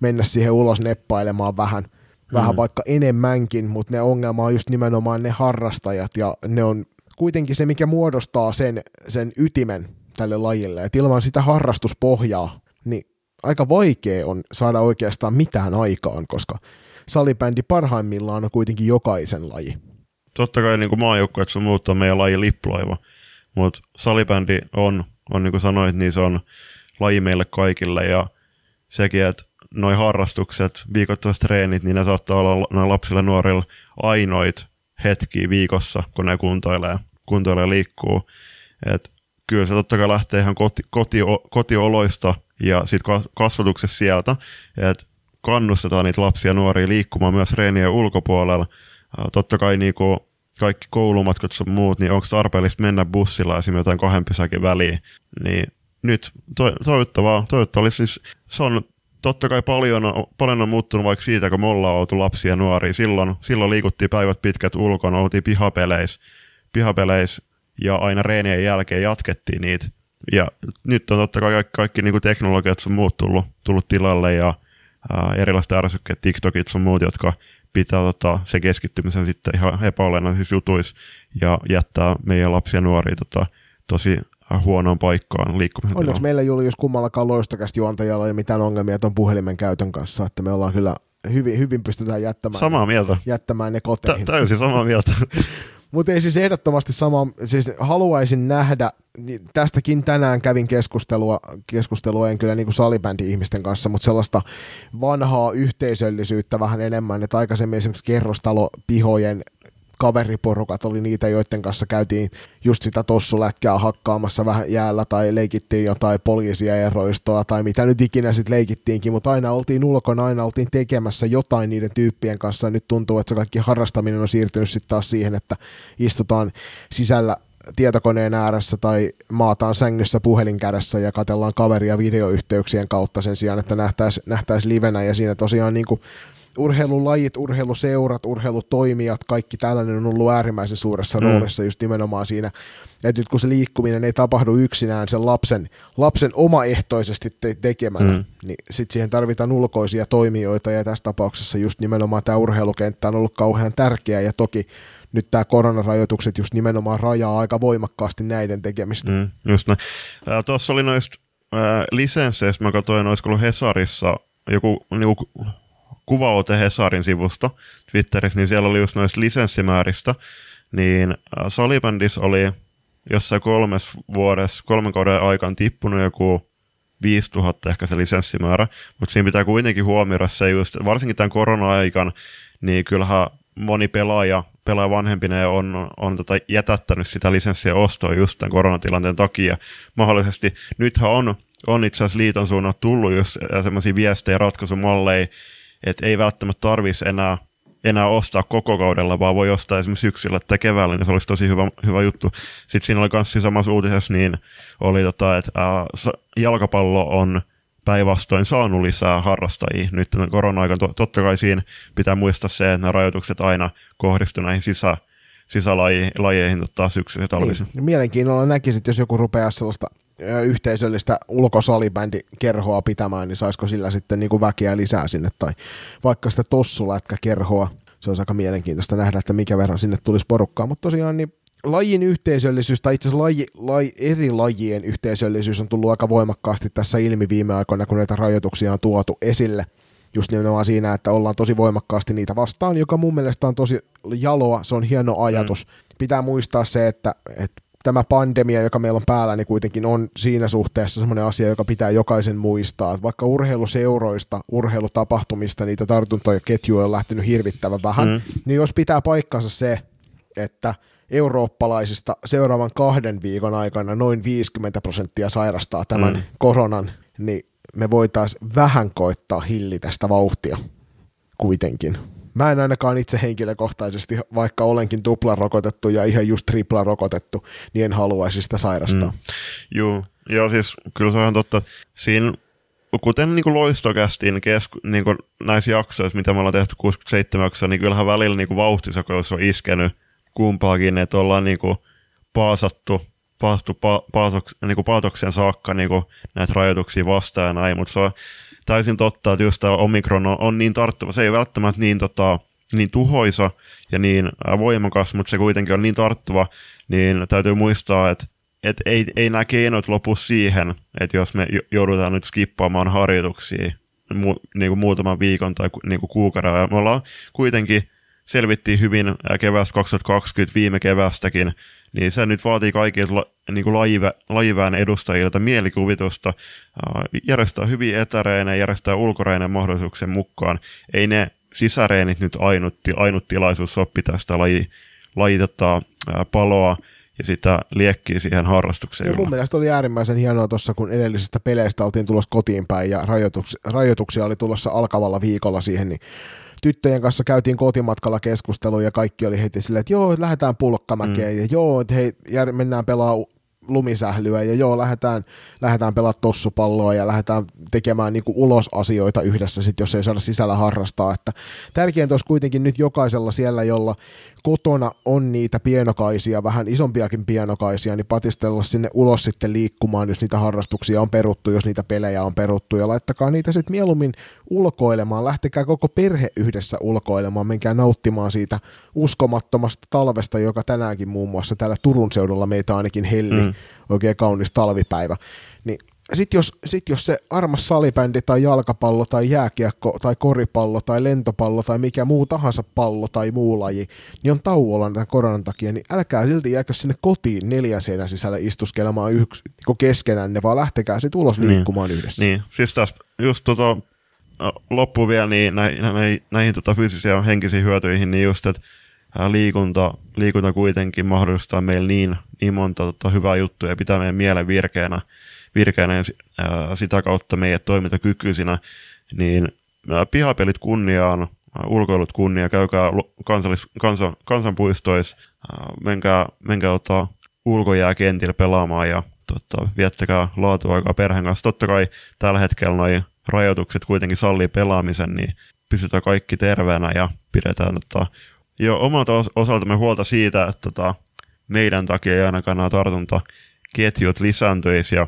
mennä siihen ulos neppailemaan vähän – vähän mm. vaikka enemmänkin, mutta ne ongelma on just nimenomaan ne harrastajat ja ne on kuitenkin se, mikä muodostaa sen, sen ytimen tälle lajille. Et ilman sitä harrastuspohjaa, niin aika vaikea on saada oikeastaan mitään aikaan, koska salibändi parhaimmillaan on kuitenkin jokaisen laji. Totta kai niin maajoukkueeksi on muuttaa meidän laji lippulaiva, mutta salibändi on, on niin kuin sanoit, niin se on laji meille kaikille ja sekin, että noin harrastukset, viikoittaiset treenit, niin ne saattaa olla noin lapsille nuorilla ainoit hetki viikossa, kun ne kuntoilee, kuntoilee liikkuu. Et kyllä se totta kai lähtee ihan koti, koti, kotioloista ja sitten kasvatuksessa sieltä, että kannustetaan niitä lapsia ja nuoria liikkumaan myös reenien ulkopuolella. Totta kai niinku kaikki koulumatkat ja muut, niin onko tarpeellista mennä bussilla esimerkiksi jotain kahden pysäkin väliin, niin nyt to, toivottavaa, toivottavasti siis se on totta kai paljon on, paljon on muuttunut vaikka siitä, kun me ollaan oltu lapsia ja nuoria. Silloin, silloin liikuttiin päivät pitkät ulkona, oltiin pihapeleissä, pihapeleissä ja aina reenien jälkeen jatkettiin niitä. Ja nyt on totta kai kaikki, kaikki niin kuin teknologiat on muut tullut, tullut tilalle ja ää, erilaiset ärsykkeet, TikTokit sun muut, jotka pitää tota, se keskittymisen sitten ihan epäolennaisissa jutuissa ja jättää meidän lapsia ja nuoria tota, tosi huonoon paikkaan liikkumisen Onneksi meillä Julius kummallakaan loistokästi juontajalla ei mitään ongelmia tuon puhelimen käytön kanssa, että me ollaan kyllä hyvin, hyvin pystytään jättämään, Samaa mieltä. jättämään ne koteihin. Tä- täysin samaa mieltä. <laughs> Mutta ei siis ehdottomasti sama, siis haluaisin nähdä, niin tästäkin tänään kävin keskustelua, keskustelua en kyllä niin kuin salibändi-ihmisten kanssa, mutta sellaista vanhaa yhteisöllisyyttä vähän enemmän, että aikaisemmin esimerkiksi kerrostalopihojen kaveriporukat oli niitä, joiden kanssa käytiin just sitä tossulätkää hakkaamassa vähän jäällä tai leikittiin jotain poliisia eroistoa tai mitä nyt ikinä sitten leikittiinkin, mutta aina oltiin ulkona, aina oltiin tekemässä jotain niiden tyyppien kanssa. Nyt tuntuu, että se kaikki harrastaminen on siirtynyt sitten taas siihen, että istutaan sisällä tietokoneen ääressä tai maataan sängyssä puhelin kädessä ja katellaan kaveria videoyhteyksien kautta sen sijaan, että nähtäisiin nähtäis livenä ja siinä tosiaan niin kuin urheilulajit, urheiluseurat, urheilutoimijat, kaikki tällainen on ollut äärimmäisen suuressa mm. roolissa just nimenomaan siinä, että nyt kun se liikkuminen ei tapahdu yksinään sen lapsen, lapsen omaehtoisesti te- tekemänä, mm. niin sitten siihen tarvitaan ulkoisia toimijoita ja tässä tapauksessa just nimenomaan tämä urheilukenttä on ollut kauhean tärkeä ja toki nyt tämä koronarajoitukset just nimenomaan rajaa aika voimakkaasti näiden tekemistä. Mm, just näin. Tuossa oli noista lisensseistä, mä katsoin, olisiko ollut Hesarissa joku niinku, kuvaote Hesarin sivusta Twitterissä, niin siellä oli just noista lisenssimääristä, niin Salibändis oli jossain kolmes vuodessa, kolmen kauden aikaan tippunut joku 5000 ehkä se lisenssimäärä, mutta siinä pitää kuitenkin huomioida se just, varsinkin tämän korona-aikan, niin kyllähän moni pelaaja, pelaaja vanhempinen on, on tota jätättänyt sitä lisenssiä ostoa just tämän koronatilanteen takia. Mahdollisesti nythän on, on itse asiassa liiton suunnalta tullut just semmoisia viestejä ratkaisumalleja, että ei välttämättä tarvitsisi enää, enää ostaa koko kaudella, vaan voi ostaa esimerkiksi syksyllä tai keväällä, niin se olisi tosi hyvä, hyvä juttu. Sitten siinä oli myös samassa uutisessa, niin oli, tota, että jalkapallo on päinvastoin saanut lisää harrastajia nyt korona-aikana. Totta kai siinä pitää muistaa se, että nämä rajoitukset aina kohdistuvat näihin sisä, sisälajeihin tota, syksyllä ja talvisin. Niin. Mielenkiinnolla näkisit, jos joku rupeaa sellaista yhteisöllistä ulkosalibändikerhoa pitämään, niin saisiko sillä sitten niin kuin väkeä lisää sinne, tai vaikka sitä tossulätkäkerhoa, se olisi aika mielenkiintoista nähdä, että mikä verran sinne tulisi porukkaa, mutta tosiaan niin lajin yhteisöllisyys, tai itse asiassa laji, laji, eri lajien yhteisöllisyys on tullut aika voimakkaasti tässä ilmi viime aikoina, kun näitä rajoituksia on tuotu esille. Just nimenomaan siinä, että ollaan tosi voimakkaasti niitä vastaan, joka mun mielestä on tosi jaloa, se on hieno ajatus. Mm. Pitää muistaa se, että, että tämä pandemia, joka meillä on päällä, niin kuitenkin on siinä suhteessa semmoinen asia, joka pitää jokaisen muistaa. Että vaikka urheiluseuroista, urheilutapahtumista, niitä tartuntoja ketjuja on lähtenyt hirvittävän vähän, mm. niin jos pitää paikkansa se, että eurooppalaisista seuraavan kahden viikon aikana noin 50 prosenttia sairastaa tämän mm. koronan, niin me voitaisiin vähän koittaa hillitä sitä vauhtia kuitenkin. Mä en ainakaan itse henkilökohtaisesti, vaikka olenkin tuplarokotettu ja ihan just triplarokotettu, niin en haluaisi sitä sairastaa. Mm. Joo, ja siis kyllä se on totta. Siinä kuten niin loistokästiin kesku, niin näissä jaksoissa, mitä me ollaan tehty 67 jaksoa, niin kyllähän välillä niin vauhtisokeus on iskenyt kumpaakin, että ollaan niin kuin paasattu, paastu pa, paasoks, niin kuin paatoksen saakka niin kuin näitä rajoituksia vastaan ja näin, mutta se on täysin totta, että just tämä Omikron on, on niin tarttuva. Se ei välttämättä niin, tota, niin tuhoisa ja niin voimakas, mutta se kuitenkin on niin tarttuva, niin täytyy muistaa, että et ei, ei nämä keinot lopu siihen, että jos me joudutaan nyt skippaamaan harjoituksia mu, niin kuin muutaman viikon tai niin kuin kuukauden, ja me ollaan kuitenkin selvittiin hyvin keväästä 2020 viime kevästäkin, niin se nyt vaatii kaikilta niin kuin lajivä, lajivään edustajilta mielikuvitusta, järjestää hyviä etäreinä, järjestää ulkoreinän mahdollisuuksien mukaan. Ei ne sisäreenit nyt ainut, ainut tilaisuus ole pitää sitä laji, laji tota, paloa ja sitä liekkiä siihen harrastukseen. Ja mun mielestä oli äärimmäisen hienoa tuossa, kun edellisistä peleistä oltiin tulossa kotiin päin ja rajoituksia, rajoituksia oli tulossa alkavalla viikolla siihen, niin tyttöjen kanssa käytiin kotimatkalla keskustelua ja kaikki oli heti silleen, että joo, lähdetään pulkkamäkeen mm. ja joo, että hei, mennään pelaa lumisählyä ja joo, lähdetään, lähdetään pelaa tossupalloa ja lähdetään tekemään niin ulos asioita yhdessä, sit, jos ei saada sisällä harrastaa. Että tärkeintä olisi kuitenkin nyt jokaisella siellä, jolla kotona on niitä pienokaisia, vähän isompiakin pienokaisia, niin patistella sinne ulos sitten liikkumaan, jos niitä harrastuksia on peruttu, jos niitä pelejä on peruttu ja laittakaa niitä sitten mieluummin ulkoilemaan, lähtekää koko perhe yhdessä ulkoilemaan, menkää nauttimaan siitä uskomattomasta talvesta, joka tänäänkin muun muassa täällä Turun seudulla meitä ainakin helli, mm. Oikein kaunis talvipäivä, niin sitten jos, sit jos se armas salibändi tai jalkapallo tai jääkiekko tai koripallo tai lentopallo tai mikä muu tahansa pallo tai muu laji, niin on tauolla tämän koronan takia, niin älkää silti jääkö sinne kotiin neljän seinän sisällä istuskelemaan yksi, niin keskenään, vaan lähtekää sitten ulos niin. liikkumaan yhdessä. Niin, siis taas just tota, loppu vielä niin näihin, näihin, näihin tota fyysisiin ja henkisiin hyötyihin, niin just, että liikunta, liikunta kuitenkin mahdollistaa meille niin, niin monta tota, hyvää juttua ja pitää meidän mielen virkeänä, virkeänä ja sitä kautta meidän toimintakykyisinä, niin pihapelit kunniaan, ulkoilut kunnia, käykää kansallis, kansa, kansanpuistoissa, menkää, menkää ottaa ulkojääkentillä pelaamaan ja tota, viettäkää laatuaikaa perheen kanssa. Totta kai tällä hetkellä noin rajoitukset kuitenkin sallii pelaamisen, niin pysytään kaikki terveenä ja pidetään tota, jo omalta osaltamme huolta siitä, että tota, meidän takia ei ainakaan nämä tartuntaketjut lisääntyisi ja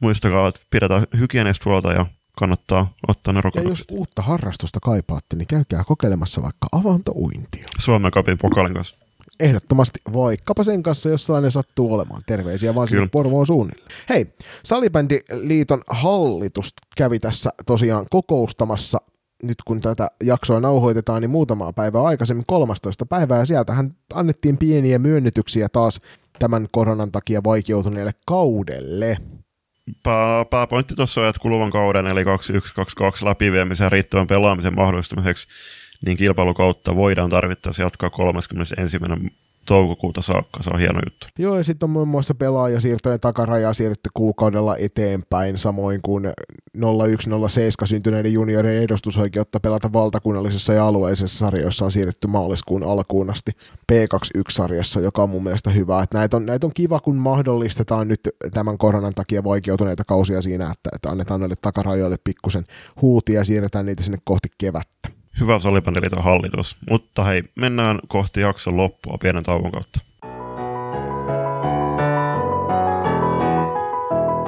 muistakaa, että pidetään hygienistä huolta ja kannattaa ottaa ne rokotukset. Ja jos uutta harrastusta kaipaatte, niin käykää kokeilemassa vaikka avantouintia. Suomen kapin pokalin kanssa. Ehdottomasti vaikkapa sen kanssa, jos sellainen sattuu olemaan. Terveisiä vaan sinne Porvoon suunnille. Hei, Salibändiliiton hallitus kävi tässä tosiaan kokoustamassa nyt kun tätä jaksoa nauhoitetaan, niin muutamaa päivää aikaisemmin 13 päivää, ja sieltähän annettiin pieniä myönnytyksiä taas tämän koronan takia vaikeutuneelle kaudelle. Pää, pääpointti tuossa on, että kuluvan kauden eli 2122 läpiviemisen riittävän pelaamisen mahdollistamiseksi niin kilpailukautta voidaan tarvittaessa jatkaa 31 toukokuuta saakka. Se on hieno juttu. Joo, ja sitten on muun muassa pelaajasiirtojen takarajaa siirretty kuukaudella eteenpäin, samoin kuin 0107 syntyneiden junioreiden edustusoikeutta pelata valtakunnallisessa ja alueellisessa sarjoissa on siirretty maaliskuun alkuun asti P21-sarjassa, joka on mun mielestä hyvä. Että näitä, on, näitä on kiva, kun mahdollistetaan nyt tämän koronan takia vaikeutuneita kausia siinä, että, että annetaan noille takarajoille pikkusen huutia ja siirretään niitä sinne kohti kevättä hyvä Salibändiliiton hallitus. Mutta hei, mennään kohti jakson loppua pienen tauon kautta.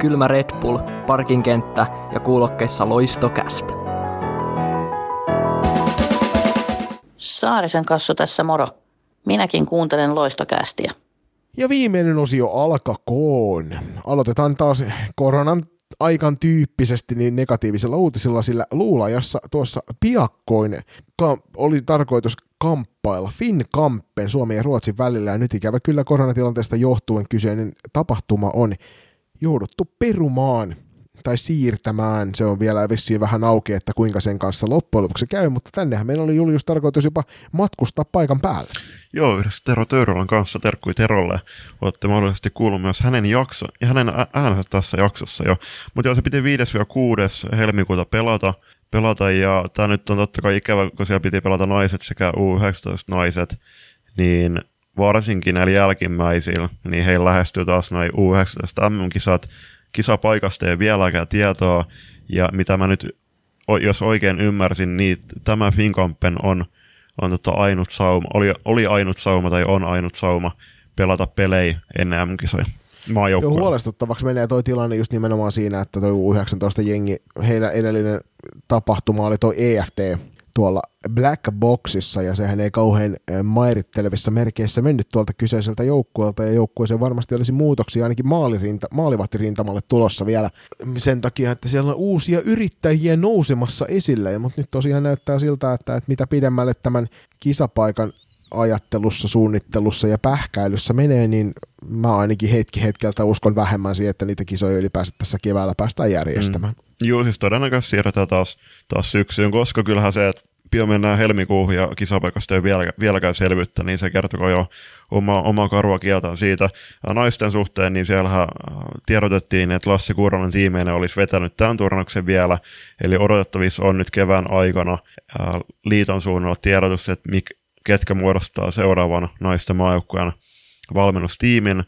Kylmä Red Bull, parkinkenttä ja kuulokkeissa loistokästä. Saarisen kassu tässä moro. Minäkin kuuntelen loistokästiä. Ja viimeinen osio alkakoon. Aloitetaan taas koronan aikan tyyppisesti niin negatiivisella uutisilla, sillä Luulajassa tuossa piakkoin ka- oli tarkoitus kamppailla Finnkampen Suomen ja Ruotsin välillä, ja nyt ikävä kyllä koronatilanteesta johtuen kyseinen tapahtuma on jouduttu perumaan tai siirtämään. Se on vielä vissiin vähän auki, että kuinka sen kanssa loppujen lopuksi käy, mutta tännehän meillä oli Julius tarkoitus jopa matkustaa paikan päälle. Joo, yhdessä Tero Töyrylän kanssa terkkui Terolle. Olette mahdollisesti kuullut myös hänen, jakso, ja hänen äänensä tässä jaksossa jo. Mutta joo, se piti 5-6. helmikuuta pelata, pelata ja tämä nyt on totta kai ikävä, kun siellä piti pelata naiset sekä U19-naiset, niin varsinkin näillä jälkimmäisillä, niin heillä lähestyy taas noin U19 MM-kisat, kisapaikasta ei vieläkään tietoa, ja mitä mä nyt, jos oikein ymmärsin, niin tämä Finkampen on, on tota ainut sauma, oli, oli ainut sauma tai on ainut sauma pelata pelejä ennen M-kisoja. Joo, huolestuttavaksi menee toi tilanne just nimenomaan siinä, että toi U19-jengi, heidän edellinen tapahtuma oli toi EFT, tuolla Black Boxissa, ja sehän ei kauhean eh, mairittelevissa merkeissä mennyt tuolta kyseiseltä joukkueelta, ja joukkueeseen varmasti olisi muutoksia ainakin maalirinta, maalivahtirintamalle tulossa vielä sen takia, että siellä on uusia yrittäjiä nousemassa esille, mutta nyt tosiaan näyttää siltä, että, että mitä pidemmälle tämän kisapaikan ajattelussa, suunnittelussa ja pähkäilyssä menee, niin mä ainakin hetki hetkeltä uskon vähemmän siihen, että niitä kisoja ylipäänsä tässä keväällä päästään järjestämään. Mm. Joo, siis todennäköisesti siirretään taas, taas syksyyn, koska kyllähän se, että pian mennään helmikuuhun ja kisapaikasta ei vielä, vieläkään selvyyttä, niin se kertoo jo oma, oma karua kieltään siitä. Naisten suhteen, niin siellä tiedotettiin, että Lassi Kuuronen tiimeinen olisi vetänyt tämän turnuksen vielä, eli odotettavissa on nyt kevään aikana liiton suunnalla tiedotus, että mik, ketkä muodostaa seuraavan naisten maajoukkueen valmennustiimin.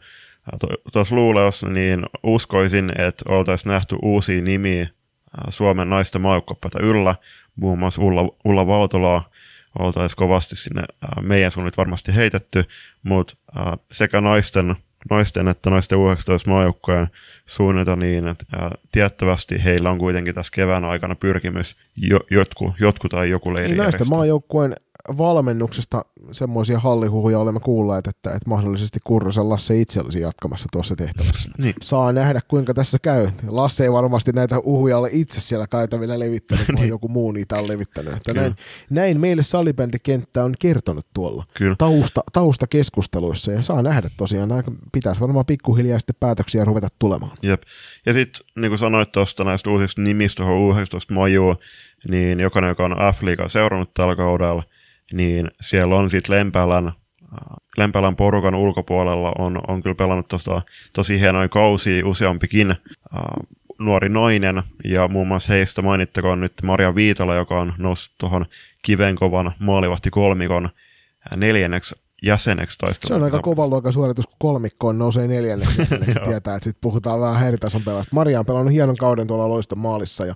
Tuossa luuleossa niin uskoisin, että oltaisiin nähty uusia nimiä Suomen naisten maajoukkuepäitä yllä, muun muassa Ulla, Ulla Valtolaa oltaisiin kovasti sinne meidän suunnit varmasti heitetty, mutta sekä naisten, naisten että naisten U19 maajoukkojen suunnita niin, että tiettävästi heillä on kuitenkin tässä kevään aikana pyrkimys jo, jotku, jotku tai joku leiri niin naisten maajoukkueen valmennuksesta semmoisia hallihuhuja olemme kuulleet, että, että mahdollisesti Kurrosen Lasse itse olisi jatkamassa tuossa tehtävässä. Niin. Saa nähdä, kuinka tässä käy. Lasse ei varmasti näitä uhuja ole itse siellä käytävillä levittänyt, vaan joku muu niitä on levittänyt. Että Kyllä. näin, näin meille salibändikenttä on kertonut tuolla Kyllä. tausta, taustakeskusteluissa ja saa nähdä tosiaan. Nämä Pitäisi varmaan pikkuhiljaa sitten päätöksiä ruveta tulemaan. Jep. Ja sitten niin kuin sanoit tuosta näistä uusista nimistä tuohon U19 Maju, niin jokainen, joka on F-liigaa seurannut tällä kaudella, niin siellä on sitten Lempälän, Lempälän porukan ulkopuolella on, on kyllä pelannut tosta, tosi hienoja kausia useampikin äh, nuori nainen, ja muun muassa heistä mainittakoon nyt Maria Viitala, joka on noussut tuohon kivenkovan maalivahti kolmikon neljänneksi jäseneksi Se on taistelun. aika kova luokan suoritus, kun kolmikkoon nousee neljänneksi. niin <laughs> tietää, että sitten puhutaan vähän eri tason pelaajasta. Maria on pelannut hienon kauden tuolla loista maalissa ja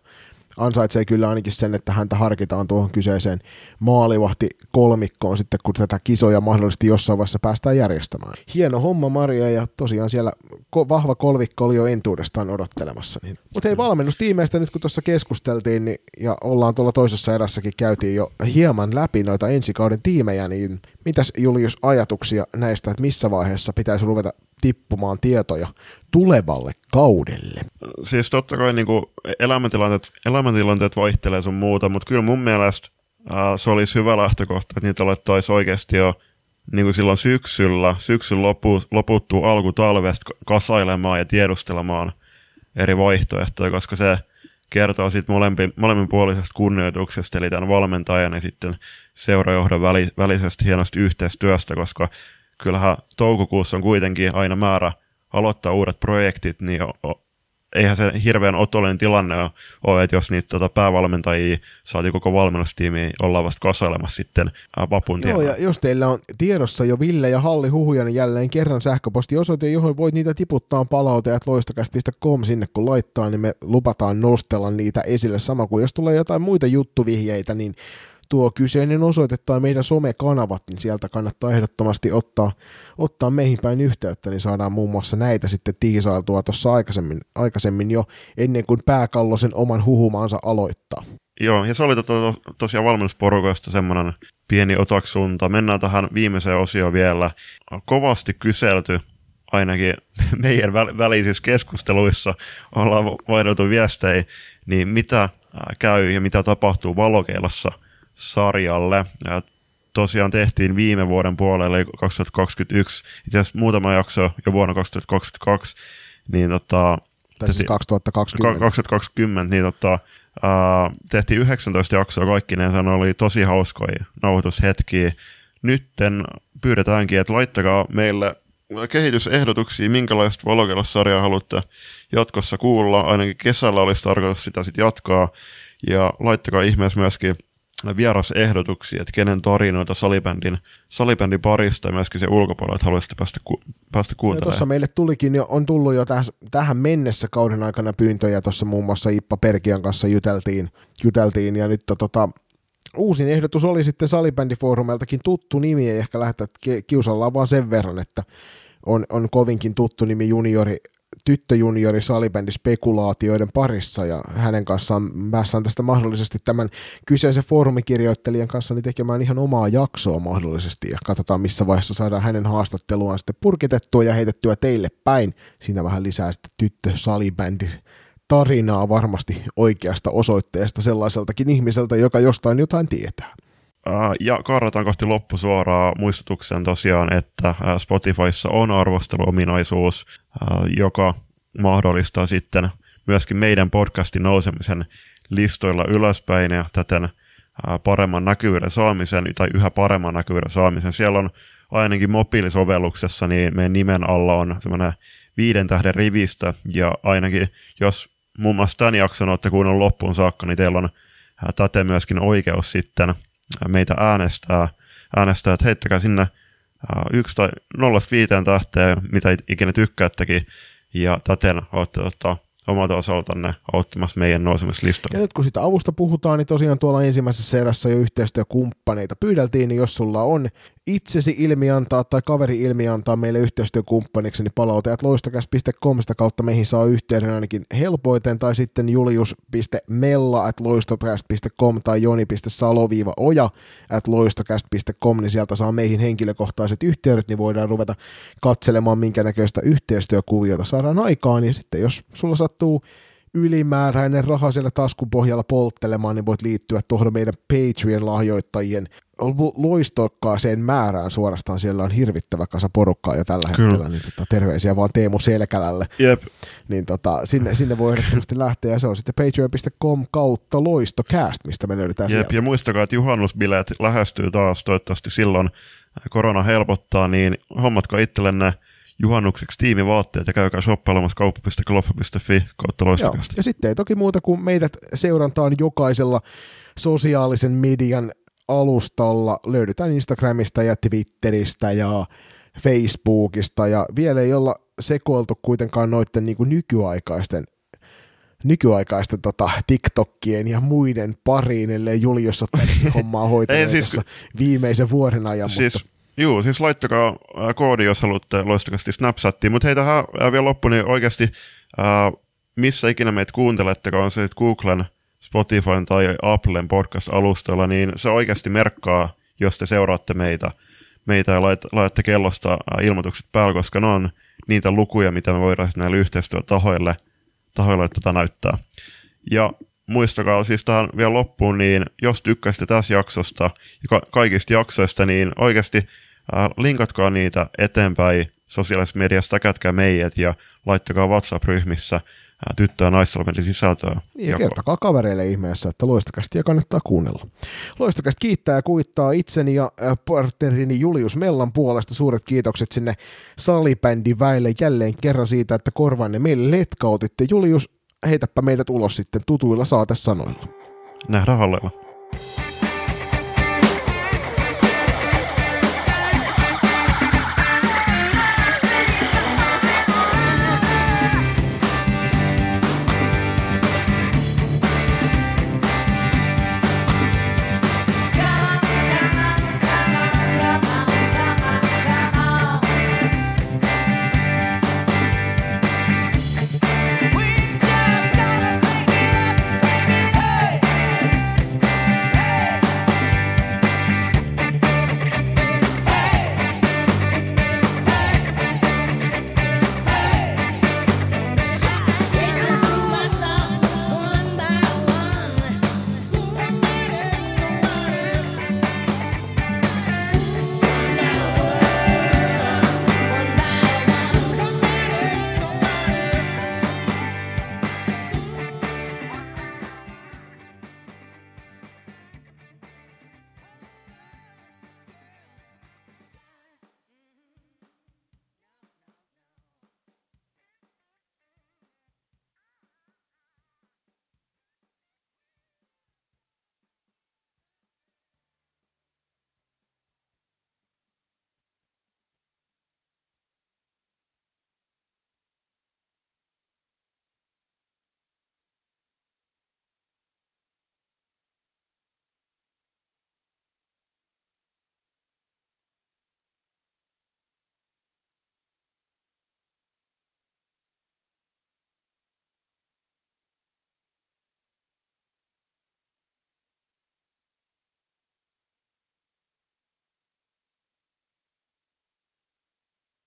ansaitsee kyllä ainakin sen, että häntä harkitaan tuohon kyseiseen maalivahti kolmikkoon sitten, kun tätä kisoja mahdollisesti jossain vaiheessa päästään järjestämään. Hieno homma Maria ja tosiaan siellä ko- vahva kolmikko oli jo entuudestaan odottelemassa. Niin. Mutta hei valmennustiimeistä nyt kun tuossa keskusteltiin niin, ja ollaan tuolla toisessa erässäkin käytiin jo hieman läpi noita ensi kauden tiimejä, niin mitäs Julius ajatuksia näistä, että missä vaiheessa pitäisi ruveta tippumaan tietoja tulevalle kaudelle? siis totta kai niin kuin elämäntilanteet, elämäntilanteet vaihtelee sun muuta, mutta kyllä mun mielestä ää, se olisi hyvä lähtökohta, että niitä alettaisiin oikeasti jo niin kuin silloin syksyllä, syksyn lopu, loputtuu alkutalvesta kasailemaan ja tiedustelemaan eri vaihtoehtoja, koska se kertoo sitten molempi, molemminpuolisesta kunnioituksesta, eli tämän valmentajan ja sitten seurajohdon väli, välisestä hienosta yhteistyöstä, koska kyllähän toukokuussa on kuitenkin aina määrä aloittaa uudet projektit, niin eihän se hirveän otollinen tilanne ole- että jos niitä tota, päävalmentajia saatiin koko valmennustiimiä, ollaan vasta kasailemassa sitten vapun Joo, ja jos teillä on tiedossa jo Ville ja Halli huhuja, niin jälleen kerran sähköpostiosoite, johon voit niitä tiputtaa palauteet loistokäst.com sinne kun laittaa, niin me lupataan nostella niitä esille. Sama kuin jos tulee jotain muita juttuvihjeitä, niin tuo kyseinen osoite tai meidän somekanavat, niin sieltä kannattaa ehdottomasti ottaa, ottaa meihin päin yhteyttä, niin saadaan muun muassa näitä sitten tiisailtua tuossa aikaisemmin, aikaisemmin jo ennen kuin pääkallosen oman huhumaansa aloittaa. Joo, ja se oli to, to, tosiaan valmennusporukoista semmoinen pieni otaksunta. Mennään tähän viimeiseen osioon vielä. Kovasti kyselty, ainakin <laughs> meidän väl- välisissä keskusteluissa ollaan vaihdeltu viestejä, niin mitä käy ja mitä tapahtuu Valokeilassa sarjalle. Ja tosiaan tehtiin viime vuoden puolella, eli 2021, itse asiassa muutama jakso jo vuonna 2022, niin tota, Tai siis Tehtiin- 2020. 2020, niin tota, ää, tehtiin 19 jaksoa kaikkineen, se oli tosi hauskoja nauhoitushetkiä. Nytten pyydetäänkin, että laittakaa meille kehitysehdotuksia, minkälaista valokeilassa-sarjaa haluatte jatkossa kuulla. Ainakin kesällä olisi tarkoitus sitä sitten jatkaa. Ja laittakaa ihmeessä myöskin vierasehdotuksia, että kenen tarinoita salibändin, salibändin parista ja myöskin se ulkopuolella, että haluaisitte päästä, ku, päästä kuuntelemaan. tuossa meille tulikin jo, on tullut jo täs, tähän mennessä kauden aikana pyyntöjä, tuossa muun muassa Ippa Perkian kanssa juteltiin, juteltiin. Ja nyt tota, uusin ehdotus oli sitten salibändifoorumeltakin tuttu nimi, ei ehkä lähteä ki- kiusallaan vaan sen verran, että on, on kovinkin tuttu nimi juniori, tyttöjuniori salibändi spekulaatioiden parissa ja hänen kanssaan päässään tästä mahdollisesti tämän kyseisen foorumikirjoittelijan kanssa niin tekemään ihan omaa jaksoa mahdollisesti ja katsotaan missä vaiheessa saadaan hänen haastatteluaan sitten purkitettua ja heitettyä teille päin. Siinä vähän lisää sitten tyttö salibändi tarinaa varmasti oikeasta osoitteesta sellaiseltakin ihmiseltä, joka jostain jotain tietää. Ää, Ja kaarataan kohti loppusuoraa muistutuksen tosiaan, että ää, Spotifyssa on arvosteluominaisuus, ää, joka mahdollistaa sitten myöskin meidän podcastin nousemisen listoilla ylöspäin ja täten paremman näkyvyyden saamisen tai yhä paremman näkyvyyden saamisen. Siellä on ainakin mobiilisovelluksessa, niin meidän nimen alla on semmoinen viiden tähden rivistö ja ainakin jos muun muassa tämän jakson olette kuunnellut loppuun saakka, niin teillä on täten myöskin oikeus sitten meitä äänestää, äänestää että heittäkää sinne yksi tai nollasta viiteen tähteä, mitä ikinä tykkäättekin, ja täten olette tota, omalta osaltanne auttamassa meidän Ja nousemislistalle. nyt kun sitä avusta puhutaan, niin tosiaan tuolla ensimmäisessä erässä jo yhteistyökumppaneita pyydeltiin, niin jos sulla on itsesi ilmiantaa tai kaveri ilmiantaa meille yhteistyökumppaniksi, niin palautajat loistokäst.comista kautta meihin saa yhteyden ainakin helpoiten, tai sitten julius.mella at loistokäst.com tai joni.salo-oja at loistokäst.com, niin sieltä saa meihin henkilökohtaiset yhteydet, niin voidaan ruveta katselemaan minkä näköistä yhteistyökuviota saadaan aikaan, niin sitten jos sulla sattuu ylimääräinen raha siellä taskupohjalla polttelemaan, niin voit liittyä tuohon meidän Patreon-lahjoittajien loistokkaaseen määrään suorastaan. Siellä on hirvittävä kasa porukkaa jo tällä Kyllä. hetkellä, niin tota, terveisiä vaan Teemu Selkälälle. Jep. Niin tota, sinne, sinne voi ehdottomasti lähteä, ja se on sitten patreon.com kautta loistokääst, mistä me löydetään Jep, sieltä. ja muistakaa, että juhannusbileet lähestyy taas, toivottavasti silloin korona helpottaa, niin hommatko itsellenne – juhannukseksi tiimivaatteet ja käykää shoppailemassa kauppa.kloffa.fi kautta loistakasta. Ja sitten ei toki muuta kuin meidät seurantaan jokaisella sosiaalisen median alustalla. Löydetään Instagramista ja Twitteristä ja Facebookista ja vielä ei olla sekoiltu kuitenkaan noiden niin kuin nykyaikaisten nykyaikaisten tota, TikTokkien ja muiden pariin, ellei Julius ole <laughs> hommaa hoitanut siis, viimeisen vuoden ajan. Siis, mutta Joo, siis laittakaa koodi, jos haluatte loistakasti Snapchattiin. Mutta hei, tähän vielä loppuun, niin oikeasti ää, missä ikinä meitä kuuntelettekaan, on se Googlen, Spotifyn tai Applen podcast-alustalla, niin se oikeasti merkkaa, jos te seuraatte meitä, meitä ja lait, laitatte kellosta ilmoitukset päällä, koska ne on niitä lukuja, mitä me voidaan näille yhteistyötahoille tahoille tota näyttää. Ja muistakaa siis tähän vielä loppuun, niin jos tykkäsitte tästä jaksosta ja ka- kaikista jaksoista, niin oikeasti Äh, linkatkaa niitä eteenpäin sosiaalisessa mediassa, täkätkää meidät ja laittakaa WhatsApp-ryhmissä äh, tyttö- ja naissalmeiden sisältöä. Ja kertokaa kavereille ihmeessä, että ja kannattaa kuunnella. Loistokästi kiittää ja kuittaa itseni ja partnerini Julius Mellan puolesta. Suuret kiitokset sinne salibändin väille jälleen kerran siitä, että korvanne meille letkautitte. Julius, heitäpä meidät ulos sitten tutuilla saatesanoilla. Nähdään hallella.